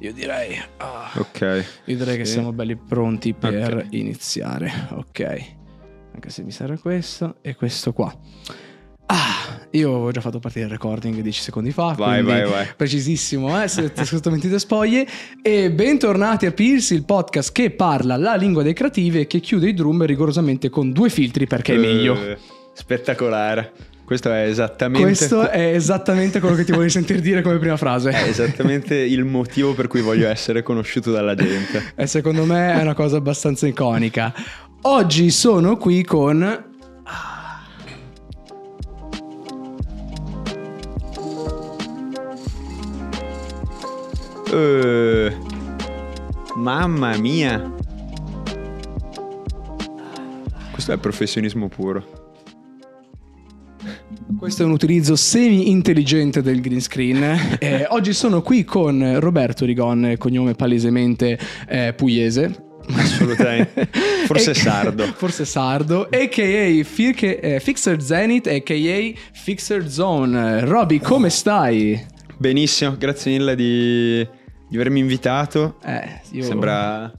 Io direi. ah, Ok. io direi che Sì. siamo belli pronti per Ok. iniziare. Ok. Anche se mi serve questo e questo qua. Ah, io avevo già fatto partire il recording 10 secondi fa. Vai, vai, vai. Precisissimo, eh? siete assolutamente spoglie. E bentornati a Pilsi, il podcast che parla la lingua dei creativi e che chiude i drum rigorosamente con due filtri perché è meglio. Eh, spettacolare. Questo è esattamente. Questo è esattamente quello che ti volevi sentire dire come prima frase. è esattamente il motivo per cui voglio essere conosciuto dalla gente. E secondo me è una cosa abbastanza iconica. Oggi sono qui con. Eh, mamma mia. Questo è professionismo puro. Questo è un utilizzo semi-intelligente del green screen. Eh, oggi sono qui con Roberto Rigon, cognome palesemente eh, pugliese. Assolutamente. Forse sardo. Forse sardo. A.k.a. Fi- eh, Fixer Zenith, a.k.a. Fixer Zone. Roby, come stai? Benissimo, grazie mille di, di avermi invitato. Eh, io... Sembra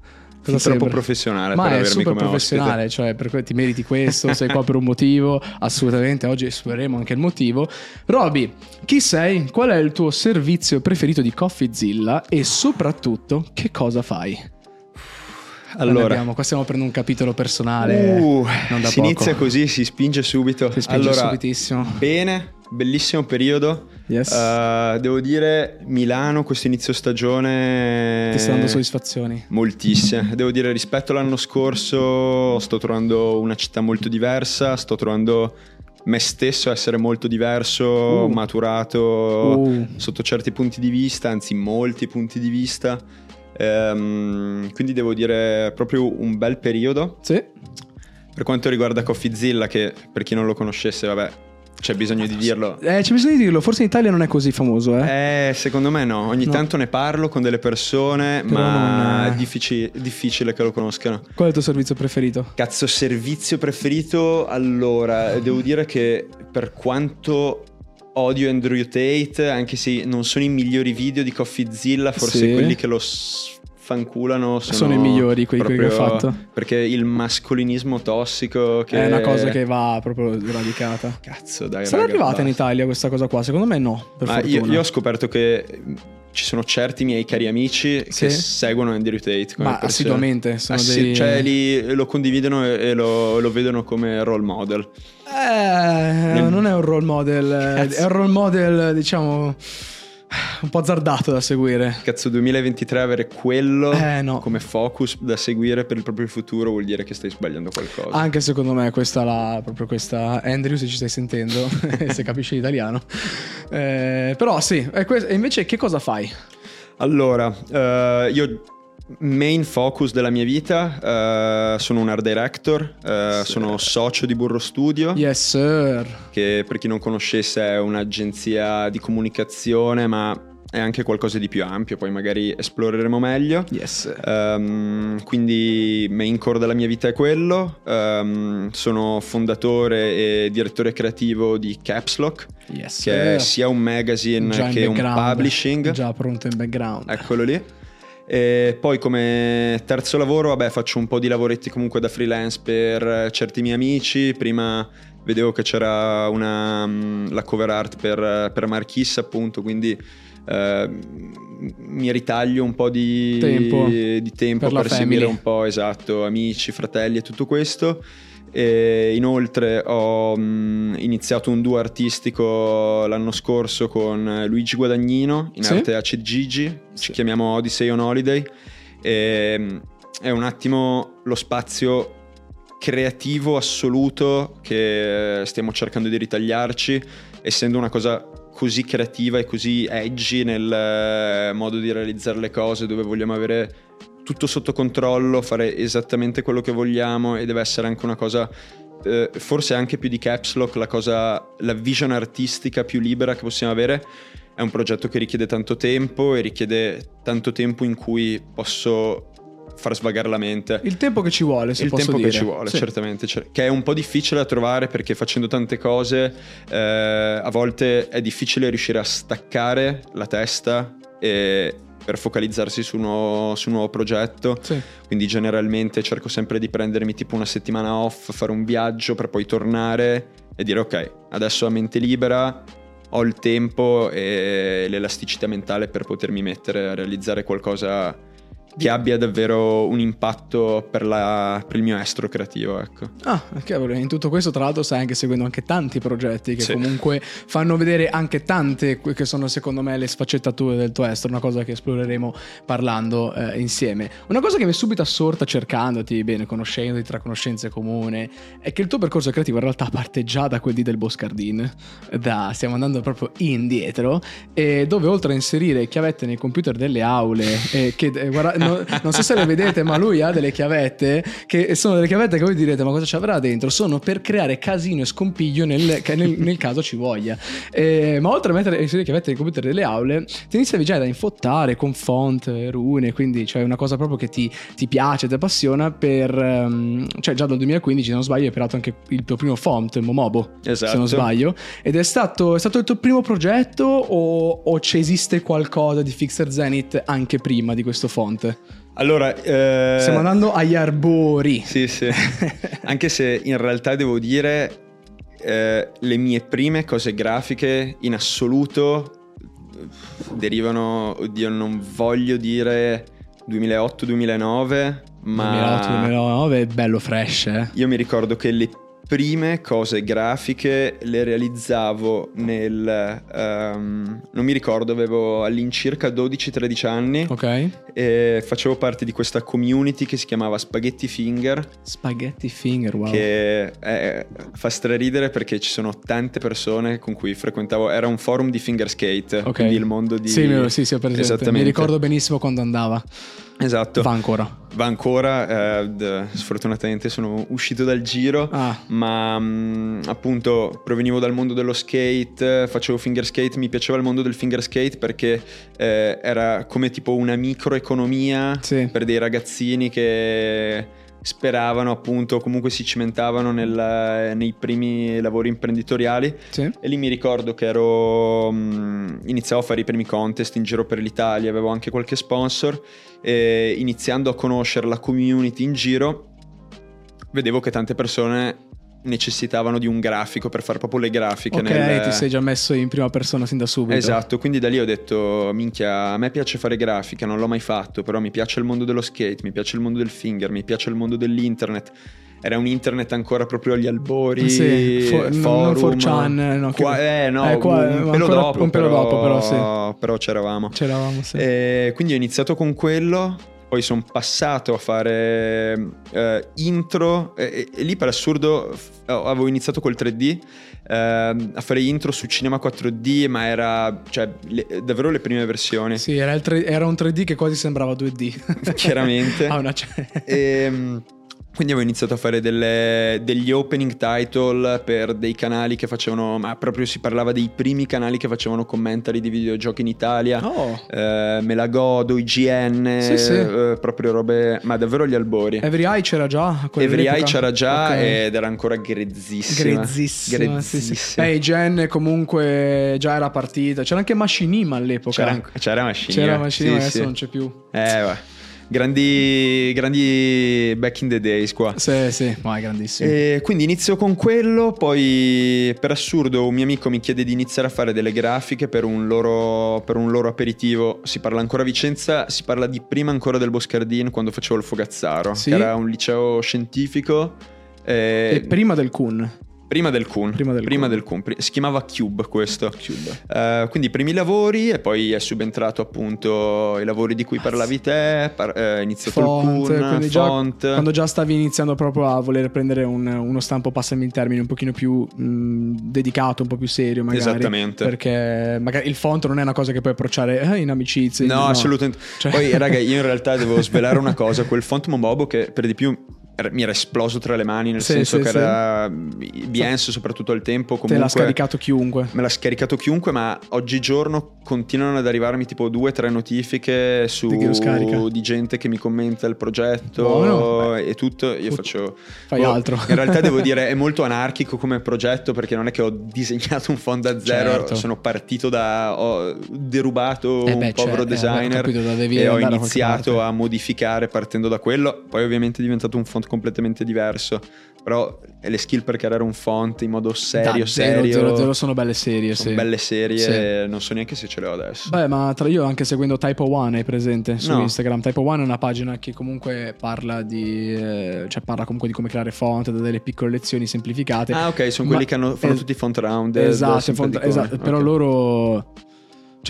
Cosa troppo sembra? professionale Ma per è super professionale, ospite. cioè per cui ti meriti questo, sei qua per un motivo, assolutamente, oggi esploreremo anche il motivo. Roby, chi sei? Qual è il tuo servizio preferito di CoffeeZilla e soprattutto che cosa fai? Allora, abbiamo- qua stiamo prendendo un capitolo personale, uh, non da si poco. inizia così, si spinge subito. Si spinge allora, subitissimo. Bene, bellissimo periodo. Yes. Uh, devo dire, Milano, questo inizio stagione. Ti sta dando soddisfazioni? Moltissime. Devo dire, rispetto all'anno scorso, sto trovando una città molto diversa. Sto trovando me stesso essere molto diverso, Uh. maturato Uh. sotto certi punti di vista, anzi, molti punti di vista. Ehm, quindi devo dire proprio un bel periodo. Sì. Per quanto riguarda CoffeeZilla, che per chi non lo conoscesse, vabbè, c'è bisogno di dirlo. Eh, c'è bisogno di dirlo, forse in Italia non è così famoso, eh? Eh, secondo me no, ogni No. tanto ne parlo con delle persone, Però ma è diffici- difficile che lo conoscano. Qual è il tuo servizio preferito? Cazzo, servizio preferito? Allora, devo dire che per quanto odio Andrew Tate, anche se non sono i migliori video di CoffeeZilla, forse Sì. quelli che lo sfanculano sono, Sono i migliori, quelli che ho fatto. Perché il mascolinismo tossico che È una cosa che va proprio radicata. Cazzo, dai. Sarà raga, arrivata in. Italia questa cosa qua? Secondo me no, per Ma io, io ho scoperto che ci sono certi miei cari amici Sì? che seguono Andrew Tate. come Ma assiduamente, sono Assi- dei- Cioè, li- lo condividono e, lo, lo vedono come role model. Eh, non è un role model, Cazzo. è un role model, diciamo, un po' azzardato da seguire. Cazzo, 2023 avere quello Eh, no. come focus da seguire per il proprio futuro vuol dire che stai sbagliando qualcosa. Anche secondo me questa la, proprio questa Andrew se ci stai sentendo, se capisci l'italiano. Eh, però sì, e invece che cosa fai? Allora, eh, io main focus della mia vita, eh, sono un art director, Sì. sono socio di Burro Studio. Yes sir. che per chi non conoscesse è un'agenzia di comunicazione, ma è anche qualcosa di più ampio, poi magari esploreremo meglio. Yes. Ehm, quindi main core della mia vita è quello. Ehm, sono fondatore e direttore creativo di Caps Lock, Yes che è sia un magazine Già che un publishing. Già pronto in background. Eccolo lì. E poi come terzo lavoro, vabbè, faccio un po' di lavoretti comunque da freelance per eh, certi miei amici. Prima vedevo che c'era una, mm, la cover art per, per Marchissa, appunto, quindi eh, mi ritaglio un po' di Tempo. di tempo Per per, seguire un po', esatto, amici, fratelli e tutto questo. E inoltre ho mm, iniziato un duo artistico l'anno scorso con Luigi Guadagnino in Sì. arte Acid Gigi, ci Sì. chiamiamo Odyssey on Holiday. E, mm, è un attimo lo spazio creativo assoluto che stiamo cercando di ritagliarci, essendo una cosa così creativa e così edgy nel eh, modo di realizzare le cose, dove vogliamo avere tutto sotto controllo, fare esattamente quello che vogliamo e deve essere anche una cosa eh, forse anche più di Caps Lock, la cosa la vision artistica più libera che possiamo avere. È un progetto che richiede tanto tempo e richiede tanto tempo in cui posso far svagare la mente. Il tempo che ci vuole, se il tempo dire. che ci vuole, Sì. certamente, cer- che è un po' difficile da trovare perché facendo tante cose eh, a volte è difficile riuscire a staccare la testa e per focalizzarsi su un nuovo, su un nuovo progetto. Sì. Quindi generalmente cerco sempre di prendermi tipo una settimana off, fare un viaggio per poi tornare e dire ok, adesso a mente libera ho il tempo e l'elasticità mentale per potermi mettere a realizzare qualcosa che abbia davvero un impatto per, la- per il mio estro creativo, ecco. Ah, cavolo, in tutto questo tra l'altro stai anche seguendo anche tanti progetti che Sì. comunque fanno vedere anche tante che sono secondo me le sfaccettature del tuo estero, una cosa che esploreremo parlando eh, insieme. Una cosa che mi è subito assorta cercandoti, bene, conoscendoti tra conoscenze comune, è che il tuo percorso creativo in realtà parte già da quel di del Boscardin, da, stiamo andando proprio indietro, e dove oltre a inserire chiavette nei computer delle aule, e che eh, guarda, no- non so se le vedete, ma lui ha delle chiavette che sono delle chiavette che voi direte, ma cosa ci avrà dentro? Sono per creare casino e scompiglio nel, nel- nel caso ci voglia. Eh, ma oltre a mettere inserire chiavette nei computer delle aule, ti iniziavi già da infottare con font, rune, quindi cioè una cosa proprio che ti, ti piace, ti appassiona per... ehm, cioè già dal 2015, se non sbaglio, hai creato anche il tuo primo font, Momobo, se Esatto. non sbaglio. Ed è stato, è stato il tuo primo progetto o, o ci esiste qualcosa di Fixer Zenith anche prima di questo font? Allora, eh, Stiamo andando agli arbori. Sì, sì. Anche se in realtà devo dire eh, le mie prime cose grafiche in assoluto eh, derivano, oddio, non voglio dire 2008-2009, ma 2008-2009 è bello fresh, eh. io mi ricordo che le prime cose grafiche le realizzavo nel... ehm, non mi ricordo, avevo all'incirca 12-13 anni Ok. e facevo parte di questa community che si chiamava Spaghetti Finger Spaghetti finger, wow. che eh, fa straridere perché ci sono tante persone con cui frequentavo era un forum di finger skate Ok. quindi il mondo di Sì, sì, sì, ho presente. Esattamente. Mi ricordo benissimo quando andava. Esatto Va ancora. va ancora eh, sfortunatamente sono uscito dal giro Ah, ma mh, appunto provenivo dal mondo dello skate, facevo finger skate, mi piaceva il mondo del finger skate perché eh, era come tipo una microeconomia Sì. per dei ragazzini che speravano appunto, comunque si cimentavano nel- nei primi lavori imprenditoriali sì. e lì mi ricordo che ero mh, iniziavo a fare i primi contest in giro per l'Italia, avevo anche qualche sponsor e iniziando a conoscere la community in giro vedevo che tante persone necessitavano di un grafico per fare proprio le grafiche Ok, nel- ti sei già messo in prima persona sin da subito. Esatto, quindi da lì ho detto, minchia, a me piace fare grafica, non l'ho mai fatto, però mi piace il mondo dello skate, mi piace il mondo del finger, mi piace il mondo dell'internet. Era un internet ancora proprio agli albori, Sì, fo- non- non forum. 4chan, no, che- Qua- eh no, eh, qua- un pelo dopo, un pelo però, dopo, però sì. però c'eravamo. C'eravamo, sì. E quindi ho iniziato con quello, poi sono passato a fare eh, intro e, e- lì per assurdo f- avevo iniziato col 3D ehm, a fare intro su Cinema 4D ma era cioè, le- davvero le prime versioni Sì, era, tre- era un 3D che quasi sembrava 2D. Chiaramente. Ah, una c- E, quindi avevo iniziato a fare delle- degli opening title per dei canali che facevano, ma proprio si parlava dei primi canali che facevano commentari di videogiochi in Italia. Oh, Eh, me la godo, IGN, Sì, sì. eh, proprio robe, ma davvero agli albori. Every Eye c'era già? a Every Eye c'era già Ok. ed era ancora grezzissima. Grezzissima, sì, sì. Grezzissima. Beh, IGN comunque già era partita. C'era anche Machinima all'epoca. C'era, c'era Machinima. C'era Machinima, adesso non c'è più. Eh, va. Grandi, grandi back in the days qua. Sì, sì, ma è grandissimo. E quindi inizio con quello, poi per assurdo un mio amico mi chiede di iniziare a fare delle grafiche per un loro, per un loro aperitivo. Si parla ancora a Vicenza, si parla di prima ancora del Boscardin quando facevo il Fogazzaro, Sì. che era un liceo scientifico. eh, E prima del Kun. Prima del Kun. Prima del Kun. Pri- Si chiamava Cube questo. Cube. Eh, quindi i primi lavori e poi è subentrato appunto i lavori di cui parlavi te, par- eh, iniziato Font, il Kun, già- font. Quando già stavi iniziando proprio a voler prendere un- uno stampo, passami il termine, un pochino più mh, dedicato, un po' più serio magari. Esattamente. Perché magari il font non è una cosa che puoi approcciare eh, in amicizia. No, assolutamente. Cioè- Poi, raga, io in realtà devo svelare una cosa: quel font Momobo che per di più mi era esploso tra le mani, nel Sì, senso sì, che sì. era Behance soprattutto al tempo Te comunque l'ha scaricato chiunque. Me l'ha scaricato chiunque, ma oggigiorno continuano ad arrivarmi tipo due o tre notifiche su, Di di gente che mi commenta il progetto Buono. e tutto. Io Fut- faccio. Fai boh, altro. In realtà devo dire è molto anarchico come progetto perché non è che ho disegnato un font da zero, Certo. sono partito da. ho derubato Eh beh, un povero cioè, eh, designer ho capito, e ho iniziato a modificare partendo da quello. Poi ovviamente è diventato un font completamente diverso. Però le skill per creare un font in modo serio, Da zero, serio. zero, zero sono belle serie, Sono sì. belle serie, Sì. non so neanche se ce le ho adesso. Beh, ma tra io anche seguendo Typo One hai presente su No. Instagram. Typo One è una pagina che comunque parla di. eh, cioè parla comunque di come creare font, da delle piccole lezioni semplificate. ah, ok, sono Ma- quelli che hanno, fanno es- tutti i font round. Esatto, font- esatto, però Ok. loro.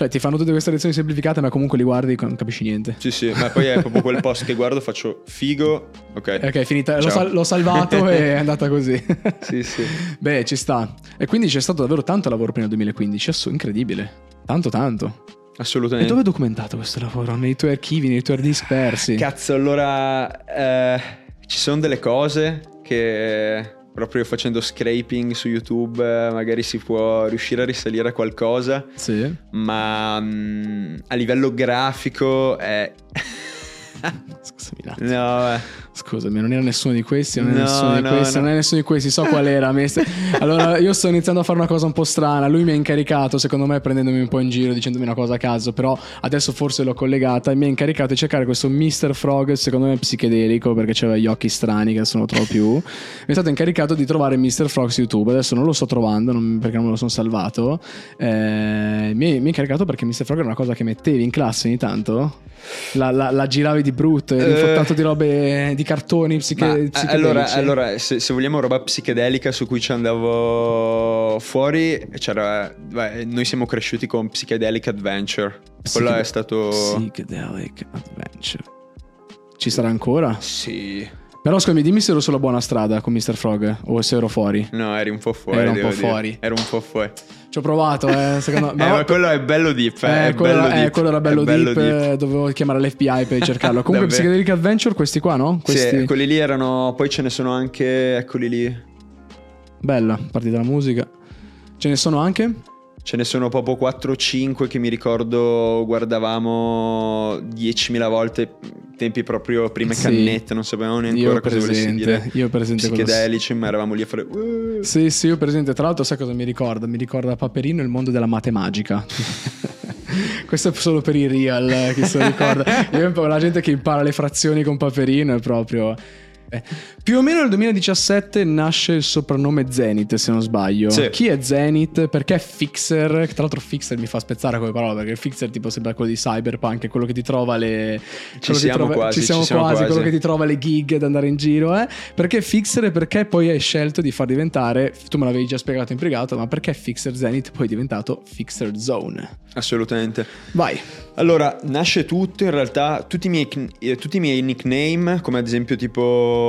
Cioè, ti fanno tutte queste lezioni semplificate, ma comunque li guardi e non capisci niente. Sì, sì, ma poi è proprio quel post che guardo, faccio figo. Ok. Ok, finita. L'ho, sal- l'ho salvato e è andata così. Sì, sì. Beh, ci sta. E quindi c'è stato davvero tanto lavoro prima del 2015. Asso- incredibile. Tanto, tanto. E Assolutamente. dove è documentato questo lavoro? Nei tuoi archivi, nei tuoi hard disk persi? Cazzo, allora eh, ci sono delle cose che proprio facendo scraping su YouTube magari si può riuscire a risalire a qualcosa, Sì. ma mm, a livello grafico è... Scusami no. Scusami, non era nessuno di questi, non è No, nessuno di no, questi, no. non è nessuno di questi, so qual era. Allora, io sto iniziando a fare una cosa un po' strana. Lui mi ha incaricato, secondo me, prendendomi un po' in giro, dicendomi una cosa a caso. Però adesso forse l'ho collegata. E mi ha incaricato di cercare questo Mr. Frog, secondo me psichedelico, perché aveva gli occhi strani che adesso non lo trovo più. Mi è stato incaricato di trovare Mr. Frog su YouTube. Adesso non lo sto trovando non- perché non me lo sono salvato. Eh, mi, mi ha incaricato perché Mr. Frog era una cosa che mettevi in classe ogni tanto. La, la- la giravi di brutto, eri Eh. infottato di robe di cartoni psiche- Ma, eh, psichedelici. allora, allora se, se vogliamo roba psichedelica su cui ci andavo fuori, c'era, beh, noi siamo cresciuti con Psychedelic Adventure. Quello è stato... Psychedelic Adventure. Ci sarà ancora? Sì. Però scusami, dimmi se ero sulla buona strada con Mr. Frog o se ero fuori. No, eri un po' fuori. Era un po' dire. fuori. Ero un po' fuori. Ci ho provato, eh, secondo me. Eh, ma quello è bello deep. eh, Eh, è quello, bello eh, deep, quello era bello, bello deep, eh, dovevo chiamare l'FBI per cercarlo. Comunque. Psychedelic Adventure, questi qua, no? Questi... Sì, quelli lì erano. Poi ce ne sono anche. Eccoli lì. Bella, partita la musica. Ce ne sono anche? Ce ne sono proprio 4 o 5 che mi ricordo guardavamo 10.000 volte. Tempi proprio prime Sì. cannette, non sapevamo neanche Io cosa volessi dire. io presente Psichedelici, ma eravamo lì a fare. "Uh". Sì, sì, io presente. Tra l'altro, sai cosa mi ricorda? Mi ricorda Paperino il mondo della matemagica. Questo è solo per i real, eh, chi se lo ricorda. Io, la gente che impara le frazioni con Paperino è proprio... eh. Più o meno nel 2017 nasce il soprannome Zenith, se non sbaglio. Sì. Chi è Zenith? Perché Fixer? Che Tra l'altro Fixer mi fa spezzare come parola, perché Fixer tipo sembra quello di Cyberpunk, è quello che ti trova le... che siamo trova- quasi, ci siamo ci siamo quasi, quasi. quello che ti trova le gig ad andare in giro, eh? Perché Fixer e perché poi hai scelto di far diventare, tu me l'avevi già spiegato in privato, ma perché Fixer Zenith poi è diventato Fixer Zone? Assolutamente. Vai. Allora, nasce tutto in realtà, tutti i miei, eh, tutti i miei nickname, come ad esempio tipo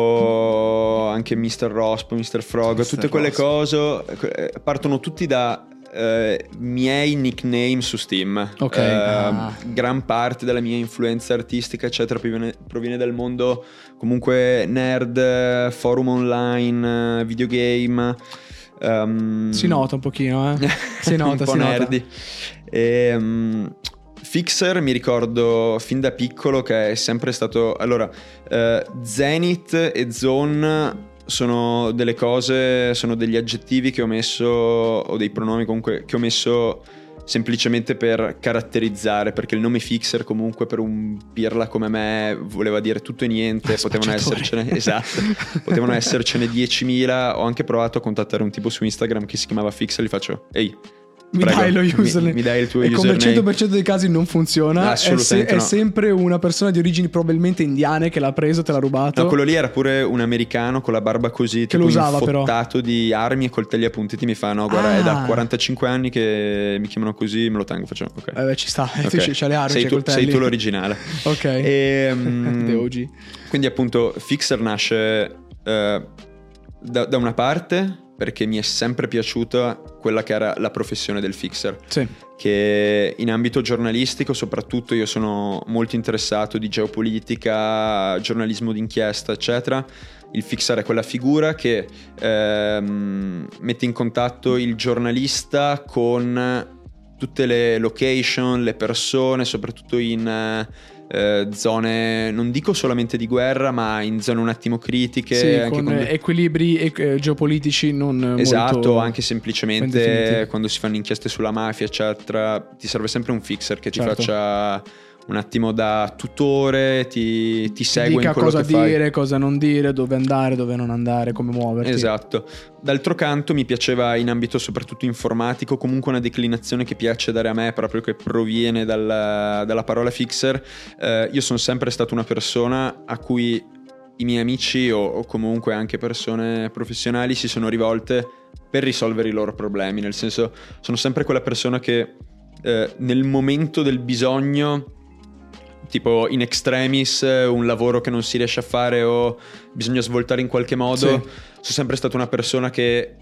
anche Mr. Rospo, Mr. Frog, Mr. tutte quelle cose eh, partono tutti da eh, miei nickname su Steam. Ok, Eh, ah. Gran parte della mia influenza artistica, eccetera, proviene, proviene dal mondo comunque nerd, forum online, videogame. ehm, Si nota un pochino, eh? Si nota, un po' si nota. nerdy. Ehm, Fixer mi ricordo fin da piccolo che è sempre stato... Allora, eh, Zenith e Zone sono delle cose, sono degli aggettivi che ho messo, o dei pronomi comunque, che ho messo semplicemente per caratterizzare, perché il nome Fixer comunque per un pirla come me voleva dire tutto e niente, potevano essercene, esatto, potevano essercene 10.000, ho anche provato a contattare un tipo su Instagram che si chiamava Fixer, gli faccio, ehi, Mi prego, dai lo mi- username. Mi, dai il tuo e come username. il 100% dei casi non funziona, è, se- è no. sempre una persona di origini probabilmente indiane che l'ha preso, te l'ha rubato. No, quello lì era pure un americano con la barba così, tipo lo usava, però. di armi e coltelli appuntiti. Mi fa: No, guarda, è da Ah. 45 anni che mi chiamano così, me lo tengo. Faccio, ok. Eh beh, ci sta, Ok. tu c'hai le armi, sei, tu, sei tu l'originale. Ok. Ehm, The OG. Quindi, appunto, Fixer nasce eh, da, da una parte perché mi è sempre piaciuta quella che era la professione del fixer. Sì. che in ambito giornalistico soprattutto io sono molto interessato di geopolitica, giornalismo d'inchiesta, eccetera, il fixer è quella figura che ehm, mette in contatto il giornalista con tutte le location, le persone, soprattutto in eh, zone, non dico solamente di guerra, ma in zone un attimo critiche. Sì, anche con quando- equilibri eh, geopolitici non Esatto, anche semplicemente quando si fanno inchieste sulla mafia, eccetera, ti serve sempre un fixer che ti Certo. faccia un attimo da tutore, ti, ti segue Dica in quello cosa che fai. dire, cosa non dire, dove andare, dove non andare, come muoverti. Esatto. D'altro canto mi piaceva in ambito soprattutto informatico, comunque una declinazione che piace dare a me, proprio che proviene dalla, dalla parola fixer. Eh, io sono sempre stato una persona a cui i miei amici o, o comunque anche persone professionali si sono rivolte per risolvere i loro problemi, nel senso sono sempre quella persona che eh, nel momento del bisogno tipo in extremis eh, un lavoro che non si riesce a fare o bisogna svoltare in qualche modo Sì. sono sempre stata una persona che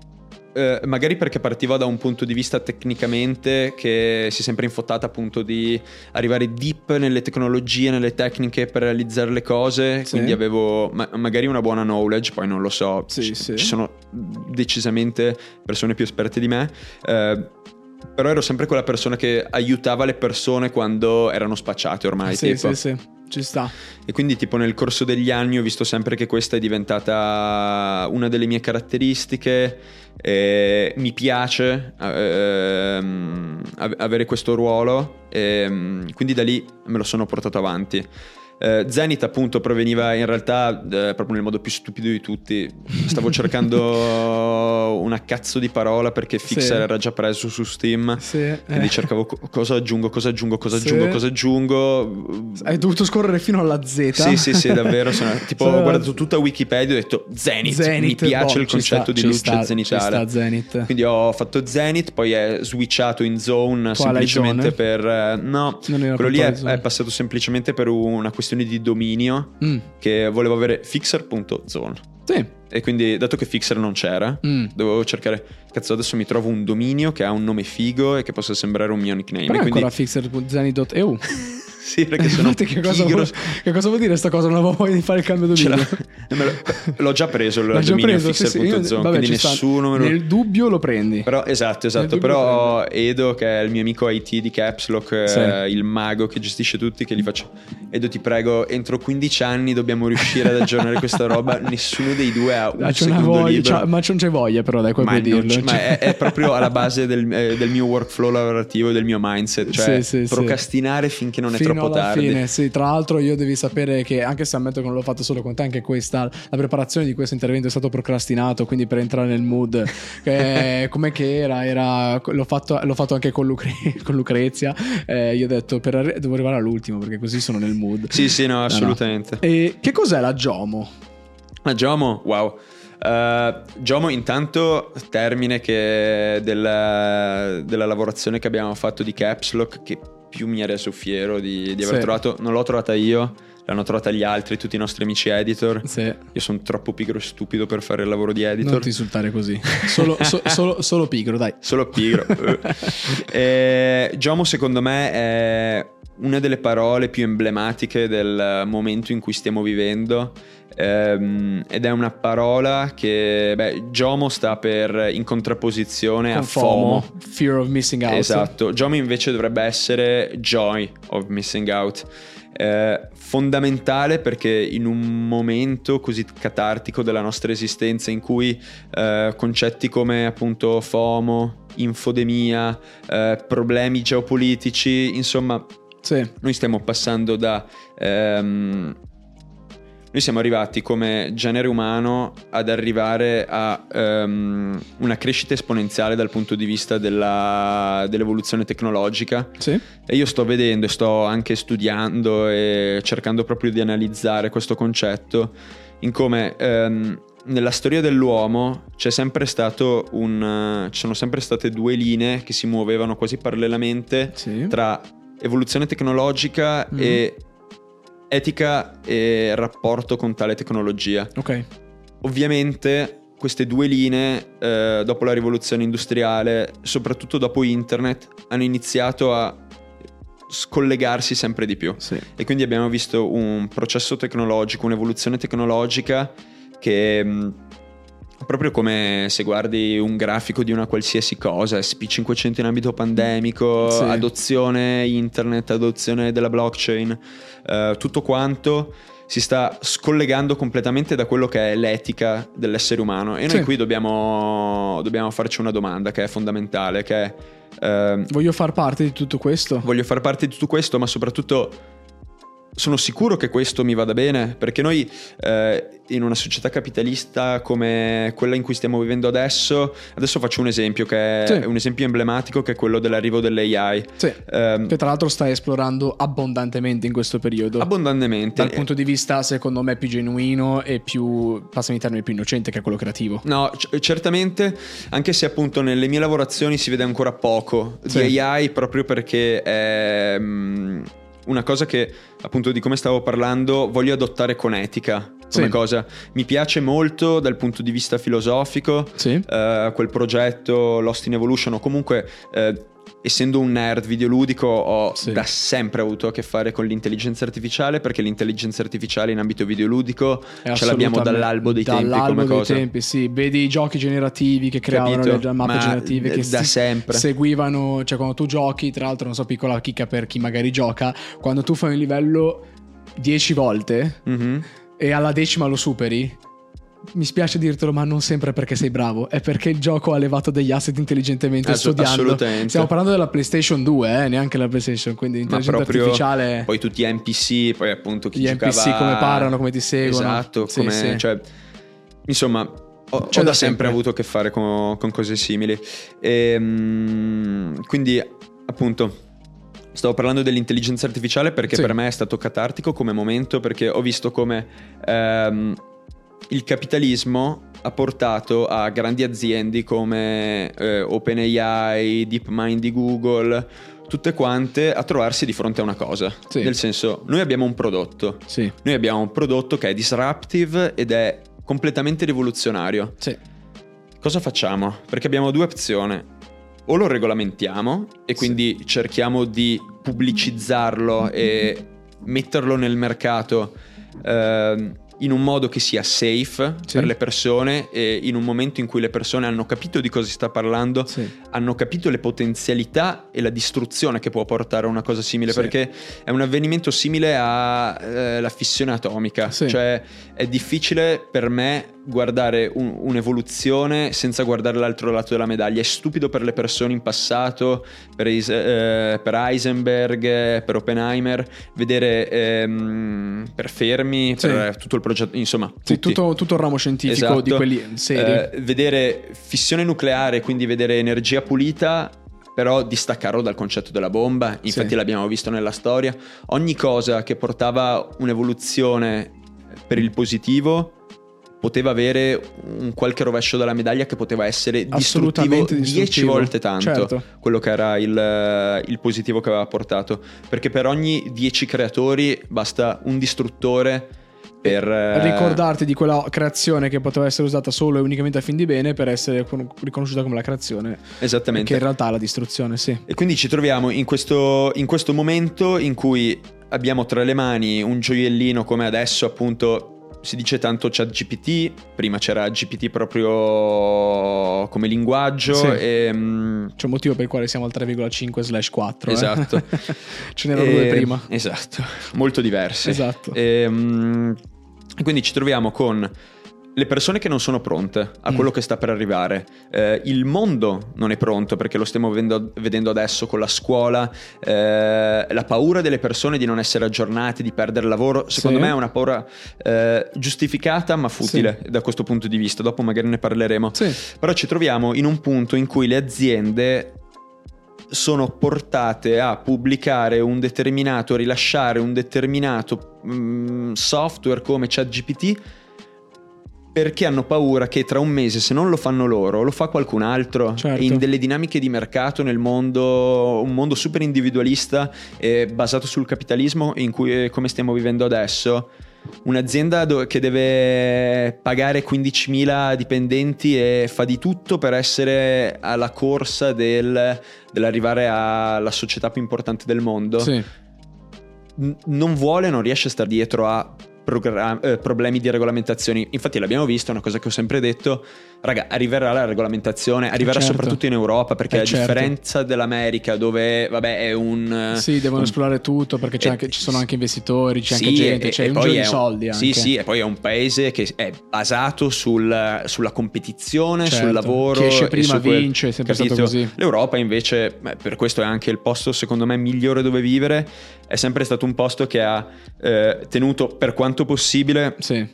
eh, magari perché partiva da un punto di vista tecnicamente che si è sempre infottata appunto di arrivare deep nelle tecnologie, nelle tecniche per realizzare le cose, Sì. quindi avevo ma- magari una buona knowledge, poi non lo so, Sì, ci, sì. ci sono decisamente persone più esperte di me. eh, però ero sempre quella persona che aiutava le persone quando erano spacciate ormai. sì, tipo. sì, sì, ci sta. E quindi tipo nel corso degli anni ho visto sempre che questa è diventata una delle mie caratteristiche. e mi piace ehm, av- avere questo ruolo, e, quindi da lì me lo sono portato avanti. Eh, Zenith appunto proveniva in realtà eh, proprio nel modo più stupido di tutti. Stavo cercando una cazzo di parola perché Fixer Sì. era già preso su Steam. Sì, Quindi eh. cercavo co- cosa aggiungo, cosa aggiungo, cosa Sì. aggiungo, cosa aggiungo. Hai dovuto scorrere fino alla Z. Sì, sì, sì, davvero. Sono, tipo, ho guardato tutta Wikipedia e ho detto Zenith. Zenith, mi piace boh, il concetto sta, di luce sta, zenitale. Sta Zenith. Quindi ho fatto Zenith, poi è switchato in zone Twilight semplicemente Zone? per. eh, No, quello lì è, è passato semplicemente per una questione di dominio Mm, che volevo avere fixer.zone. Sì. E quindi, dato che fixer non c'era, Mm. dovevo cercare. Cazzo, adesso mi trovo un dominio che ha un nome figo e che possa sembrare un mio nickname. Però quindi, ancora fixer.zeni.eu. sì, perché sono Infatti, che cosa, vuol, che cosa vuol dire sta cosa? Non avevo voglia di fare il cambio dominio. l'ho, già preso il L'ho già dominio preso, sì, sì. Io- vabbè, quindi nessuno lo... Nel dubbio lo prendi. Però, esatto, esatto. Però Edo, che è il mio amico IT di Caps Lock, eh, Sì. il mago che gestisce tutti, che gli faccio: Edo, ti prego, entro 15 anni dobbiamo riuscire ad aggiornare questa roba. Nessuno dei due ha un secondo voglia, libero. ma non c'è voglia, però, dai, ma, puoi dirlo. c- ma Cioè- è, è proprio alla base del, eh, del mio workflow lavorativo, del mio mindset, cioè procrastinare finché non è Fino troppo alla tardi. fine, sì. Tra l'altro, io devi sapere che, anche se ammetto che non l'ho fatto solo con te, anche questa, la preparazione di questo intervento è stato procrastinato. Quindi, per entrare nel mood, eh, com'è che era? era l'ho, fatto, l'ho fatto anche con, Lucre- con Lucrezia. Eh, io ho detto, per arri- devo arrivare all'ultimo perché così sono nel mood. Sì, sì, no, no. assolutamente. E che cos'è la Jomo? Ma Giomo, wow. Uh, Giomo, intanto, termine che della, della lavorazione che abbiamo fatto di Caps Lock, che più mi ha reso fiero di, di aver Sì. trovato. Non l'ho trovata io, l'hanno trovata gli altri, tutti i nostri amici editor. Se Io sono troppo pigro e stupido per fare il lavoro di editor. non ti insultare così, solo, so- solo- solo pigro, dai. Solo pigro. Eh, Giomo, secondo me, è una delle parole più emblematiche del momento in cui stiamo vivendo. Ehm, ed è una parola che, beh, Giomo sta per in contrapposizione Con a FOMO. Fear of missing out. Esatto, Giomo invece dovrebbe essere Joy of Missing Out. Eh, fondamentale perché in un momento così catartico della nostra esistenza in cui eh, concetti come appunto FOMO, infodemia, eh, problemi geopolitici, insomma Sì. noi stiamo passando da... ehm, noi siamo arrivati come genere umano ad arrivare a ehm, una crescita esponenziale dal punto di vista della- dell'evoluzione tecnologica Sì. e io sto vedendo e sto anche studiando e cercando proprio di analizzare questo concetto in come ehm, nella storia dell'uomo c'è sempre stato un, ci sono sempre state due linee che si muovevano quasi parallelamente Sì. tra evoluzione tecnologica Mhm. e etica e rapporto con tale tecnologia. Ok. Ovviamente queste due linee, eh, dopo la rivoluzione industriale, soprattutto dopo internet, hanno iniziato a scollegarsi sempre di più. Sì. E quindi abbiamo visto un processo tecnologico, un'evoluzione tecnologica che mh, proprio come se guardi un grafico di una qualsiasi cosa, SP500 in ambito pandemico, Sì. adozione internet, adozione della blockchain, eh, tutto quanto si sta scollegando completamente da quello che è l'etica dell'essere umano e noi Sì. qui dobbiamo, dobbiamo farci una domanda che è fondamentale, che è ehm, Voglio far parte di tutto questo. voglio far parte di tutto questo, ma soprattutto sono sicuro che questo mi vada bene, perché noi eh, in una società capitalista come quella in cui stiamo vivendo adesso, adesso faccio un esempio che è Sì. un esempio emblematico che è quello dell'arrivo dell'AI. Sì. Ehm, Che tra l'altro stai esplorando abbondantemente in questo periodo. abbondantemente. Dal punto di vista, secondo me, più genuino e più, passami il termine, più innocente che è quello creativo. No, c- certamente, anche se appunto nelle mie lavorazioni si vede ancora poco Sì. di AI proprio perché è mm, una cosa che appunto di come stavo parlando voglio adottare con etica come Sì. cosa. Mi piace molto dal punto di vista filosofico Sì. eh, quel progetto Lost in Evolution o comunque eh, essendo un nerd videoludico ho Sì. da sempre avuto a che fare con l'intelligenza artificiale perché l'intelligenza artificiale in ambito videoludico È ce l'abbiamo dall'albo dei tempi dall'albo dei cosa. tempi, sì. Vedi i giochi generativi che creavano Capito? le mappe Ma generative che da sempre. seguivano, cioè quando tu giochi, tra l'altro non so piccola chicca per chi magari gioca, quando tu fai un livello 10 volte Mhm. E alla decima lo superi, mi spiace dirtelo, ma non sempre perché sei bravo, è perché il gioco ha levato degli asset intelligentemente Ass- studiando. assolutamente. Stiamo parlando della PlayStation 2, eh, neanche la PlayStation, quindi Ma l'intelligenza proprio artificiale poi tutti gli NPC, poi appunto chi Gli giocava NPC come parlano, come ti seguono. Esatto, Sì, come sì. cioè insomma ho, ho C'è da sempre sempre. avuto a che fare con, con cose simili. Ehm, quindi appunto Stavo parlando dell'intelligenza artificiale perché Sì. per me è stato catartico come momento perché ho visto come ehm, il capitalismo ha portato a grandi aziende come eh, OpenAI, DeepMind di Google, tutte quante a trovarsi di fronte a una cosa. Sì. Nel senso, noi abbiamo un prodotto, Sì, noi abbiamo un prodotto che è disruptive ed è completamente rivoluzionario. sì, Cosa facciamo? Perché abbiamo due opzioni. O lo regolamentiamo e quindi cerchiamo di pubblicizzarlo e metterlo nel mercato ehm, in un modo che sia safe Sì. per le persone e in un momento in cui le persone hanno capito di cosa si sta parlando, sì. hanno capito le potenzialità e la distruzione che può portare a una cosa simile, Sì. perché è un avvenimento simile alla fissione atomica, Sì. cioè è difficile per me guardare un- un'evoluzione senza guardare l'altro lato della medaglia, è stupido per le persone in passato, per, eh, per Heisenberg, per Oppenheimer, vedere ehm, per Fermi, Sì. per tutto il progetto, insomma, Sì, tutto, tutto il ramo scientifico Esatto. di quelli seri. Eh, vedere fissione nucleare, quindi vedere energia pulita, però distaccarlo dal concetto della bomba. Infatti Sì. l'abbiamo visto nella storia. Ogni cosa che portava un'evoluzione per il positivo poteva avere un qualche rovescio della medaglia che poteva essere distruttivo Assolutamente 10 distruttivo. volte tanto Certo. quello che era il, il positivo che aveva portato perché per ogni 10 creatori basta un distruttore per eh, Ricordarti di quella creazione che poteva essere usata solo e unicamente a fin di bene per essere con- riconosciuta come la creazione, esattamente che in realtà è la distruzione, sì. E quindi ci troviamo in questo, in questo momento in cui abbiamo tra le mani un gioiellino come adesso appunto si dice tanto ChatGPT, prima c'era GPT proprio come linguaggio Sì. e, mm, C'è un motivo per il quale siamo al 3,5 slash 4. eh. Esatto. Ce n'erano due prima. Esatto, molto diversi. Esatto. E, mm, e quindi ci troviamo con le persone che non sono pronte a Mm. quello che sta per arrivare. Eh, il mondo non è pronto perché lo stiamo vedendo, vedendo adesso con la scuola. eh, la paura delle persone di non essere aggiornati, di perdere lavoro, secondo Sì. me è una paura eh, giustificata ma futile da questo punto di vista. Dopo magari ne parleremo. Sì, Però ci troviamo in un punto in cui le aziende sono portate a pubblicare un determinato, a rilasciare un determinato mm, software come ChatGPT perché hanno paura che tra un mese se non lo fanno loro lo fa qualcun altro Certo. In delle dinamiche di mercato nel mondo un mondo super individualista e basato sul capitalismo in cui eh, come stiamo vivendo adesso un'azienda do- che deve pagare 15.000 dipendenti e fa di tutto per essere alla corsa del- dell'arrivare alla società più importante del mondo sì. non vuole, non riesce a stare dietro a progra- eh, problemi di regolamentazioni. Infatti l'abbiamo visto, è una cosa che ho sempre detto, raga, arriverà la regolamentazione, arriverà certo. soprattutto in Europa, perché Eh, a certo. differenza dell'America dove, vabbè, è un... Sì, devono un- esplorare tutto perché Eh, anche- ci sono anche investitori, c'è sì, anche gente, e- c'è e un giro di soldi anche. Sì, sì, e poi è un paese che è basato sul- sulla competizione, Certo. sul lavoro. Chi esce prima quel- vince, è sempre stato capito? così. L'Europa invece, beh, per questo è anche il posto secondo me migliore dove vivere, è sempre stato un posto che ha eh, tenuto per quanto possibile Sì.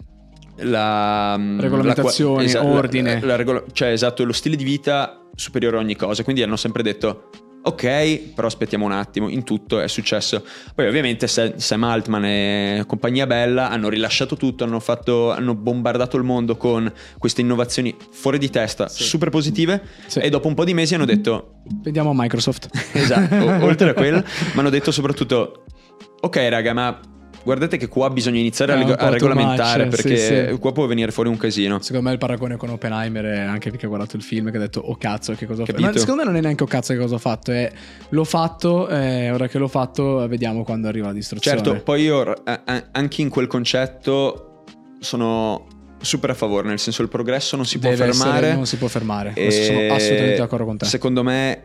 la Regolamentazioni, la- la- ordine. la regola- cioè esatto, lo stile di vita superiore a ogni cosa. Quindi hanno sempre detto. Ok, però aspettiamo un attimo, in tutto è successo. Poi ovviamente Sa- Sam Altman e compagnia bella hanno rilasciato tutto, hanno, fatto, hanno bombardato il mondo con queste innovazioni fuori di testa, Sì. super positive Sì. e dopo un po' di mesi hanno detto, Vediamo Microsoft. esatto, oltre a quello, ma hanno detto soprattutto, ok raga, ma guardate che qua bisogna iniziare a, reg- a regolamentare much, sì, perché sì. qua può venire fuori un casino. Secondo me il paragone con Oppenheimer è anche perché ha guardato il film che ha detto oh cazzo che cosa ho fatto. Ma secondo me non è neanche oh cazzo che cosa ho fatto, è l'ho fatto, eh, ora che l'ho fatto vediamo quando arriva la distruzione. Certo, poi io eh, eh, anche in quel concetto sono super a favore, nel senso il progresso non si può Deve essere- fermare. non si può fermare. E sono assolutamente d'accordo con te. Secondo me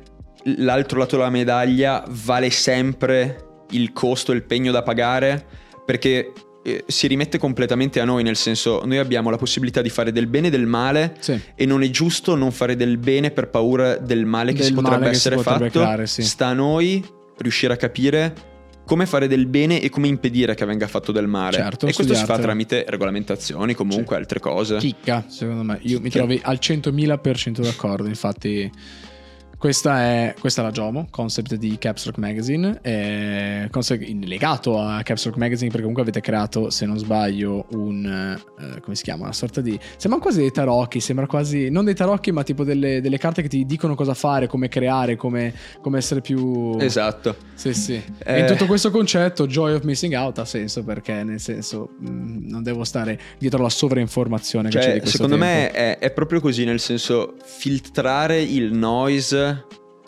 l'altro lato della medaglia vale sempre il costo, il pegno da pagare perché eh, si rimette completamente a noi, nel senso noi abbiamo la possibilità di fare del bene e del male Sì. e non è giusto non fare del bene per paura del male che Del si potrebbe male che si essere potrebbe fatto. creare, sì. Sta a noi riuscire a capire come fare del bene e come impedire che venga fatto del male. Certo, e questo si fa tramite regolamentazioni, comunque Sì. altre cose. Chicca, secondo me. Io mi Chicca. trovi al 100.000% d'accordo. Infatti, questa è, questa è la Jomo, concept di Caps Lock Magazine. Concept legato a Caps Lock Magazine perché comunque avete creato, se non sbaglio, un... eh, come si chiama? Una sorta di... Sembra quasi dei tarocchi, sembra quasi... Non dei tarocchi, ma tipo delle, delle carte che ti dicono cosa fare, come creare, come, come essere più... Esatto. Sì, sì. Eh. E in tutto questo concetto, Joy of Missing Out ha senso perché, nel senso, mh, non devo stare dietro alla sovrainformazione Cioè, secondo tempo. me è, è proprio così, nel senso filtrare il noise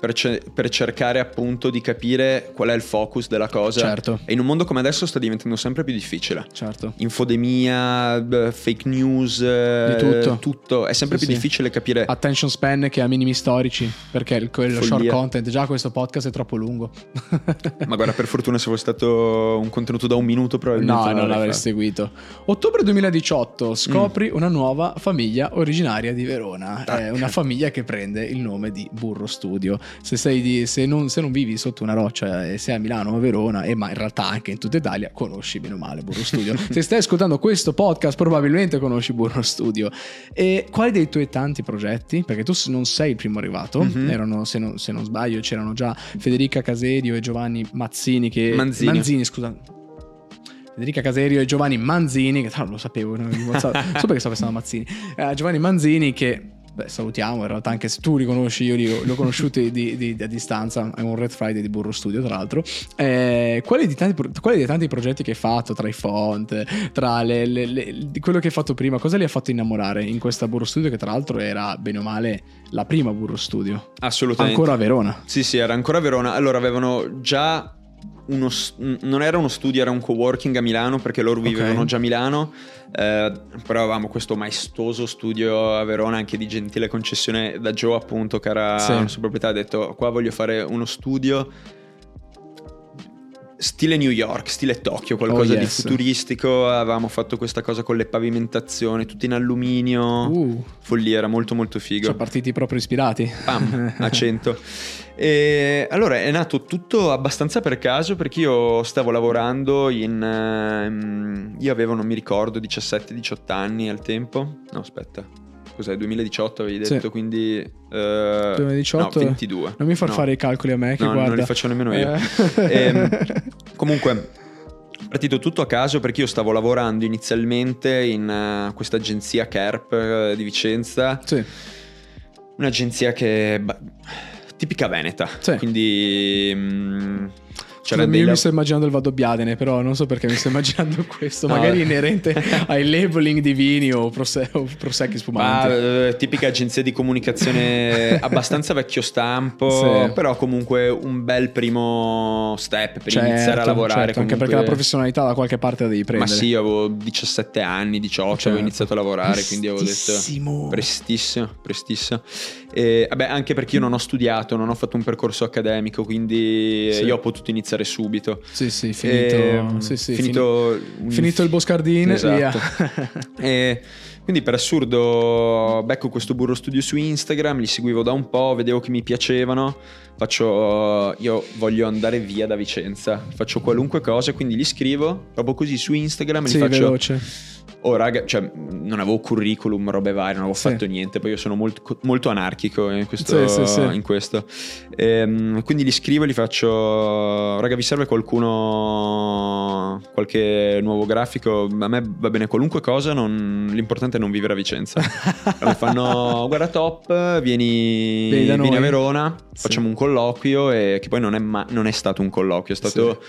per, ce- per cercare appunto di capire qual è il focus della cosa. Certo. E in un mondo come adesso sta diventando sempre più difficile. Certo. Infodemia, fake news, eh, Di tutto. È sempre Sì, più sì. difficile capire. Attention span che ha minimi storici perché il, quello Follia. short content, già questo podcast è troppo lungo. Ma guarda, per fortuna se fosse stato un contenuto da un minuto probabilmente No, non l'avrei seguito. Ottobre 2018 scopri Mm. una nuova famiglia originaria di Verona. È una famiglia che prende il nome di Burro Studio. Se, sei di- se non, se non vivi sotto una roccia e sei a Milano o a Verona, e ma in realtà anche in tutta Italia, conosci meno male Burro Studio. se stai ascoltando questo podcast, probabilmente conosci Burro Studio. E quali dei tuoi tanti progetti? Perché tu non sei il primo arrivato, Mhm. erano, se non, se non sbaglio, c'erano già Federica Caserio e Giovanni Mazzini che... Manzini. scusa. Federica Caserio e Giovanni Manzini, che tra l'altro lo sapevo, no, in WhatsApp, so perché sto pensando a Mazzini. Eh, Giovanni Manzini che beh, salutiamo, in realtà anche se tu li conosci, io li, ho conosciuti di, di- a distanza, è un Red Friday di Burro Studio tra l'altro. Eh, quali, di tanti, dei tanti progetti che hai fatto, tra i font, tra le- le- le- di quello che hai fatto prima, cosa li ha fatto innamorare in questa Burro Studio che tra l'altro era bene o male la prima Burro Studio? Assolutamente. Ancora a Verona. Sì, sì, era ancora a Verona. Allora avevano già uno non era uno studio, era un coworking a Milano perché loro vivevano già a Milano. eh, però avevamo questo maestoso studio a Verona, anche di gentile concessione da Joe, appunto, che era Sì. la sua proprietà. Ha detto: Qua voglio fare uno studio. Stile New York, stile Tokyo, qualcosa Oh, di yes. futuristico. Avevamo fatto questa cosa con le pavimentazioni, tutte in alluminio. Uh, Follia, era molto molto figo. sono partiti proprio ispirati. Pam, a 100. E allora è nato tutto abbastanza per caso perché io stavo lavorando in... ehm, io avevo, non mi ricordo, 17-18 anni al tempo. No, aspetta. Cos'è? 2018 avevi Sì. detto, quindi... eh, 2018? No, 22. Non mi far No. fare i calcoli a me che No, guarda. non li faccio nemmeno io. Eh. Ehm, comunque, partito tutto a caso perché io stavo lavorando inizialmente in eh, questa agenzia CARP eh, di Vicenza. Sì. Un'agenzia che... ba- tipica veneta. Sì. Quindi... mm, c'erano Io mi sto immaginando il Vado Biadene, però non so perché mi sto immaginando questo, No. magari inerente ai labeling di vini o, prose- o prosecchi Ma spumanti. eh, tipica agenzia di comunicazione abbastanza vecchio stampo, Sì. però comunque un bel primo step per Certo, iniziare a lavorare. certo, anche perché la comunque- professionalità da qualche parte la devi Ma prendere. sì, avevo 17 anni, 18, Certo. avevo iniziato a lavorare, quindi avevo detto Prestissimo. prestissimo, prestissimo. E, vabbè, anche perché io non ho studiato, non ho fatto un percorso accademico, quindi Sì. io ho potuto iniziare subito. Sì, sì, finito, Ehm, sì, sì, finito, fini- finito il Boscardin, Esatto. E quindi per assurdo becco questo burro studio su Instagram, li seguivo da un po', vedevo che mi piacevano, faccio io voglio andare via da Vicenza, faccio qualunque cosa, quindi li scrivo proprio così su Instagram, sì, li faccio veloce. Oh raga, cioè non avevo curriculum, robe varie, non avevo Sì. fatto niente, poi io sono molto, molto anarchico in questo. Sì, sì, in questo. Ehm, quindi li scrivo e li faccio, raga vi serve qualcuno, qualche nuovo grafico? A me va bene qualunque cosa, non- l'importante è non vivere a Vicenza. mi fanno, guarda top, vieni, Vieni vieni a noi." Verona, Sì. facciamo un colloquio e che poi non è, ma- non è stato un colloquio, è stato...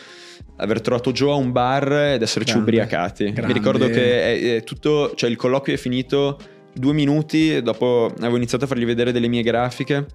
Aver trovato Joe a un bar ed esserci Grande, ubriacati. grande. Mi ricordo che è, è tutto, cioè il colloquio è finito due minuti, dopo avevo iniziato a fargli vedere delle mie grafiche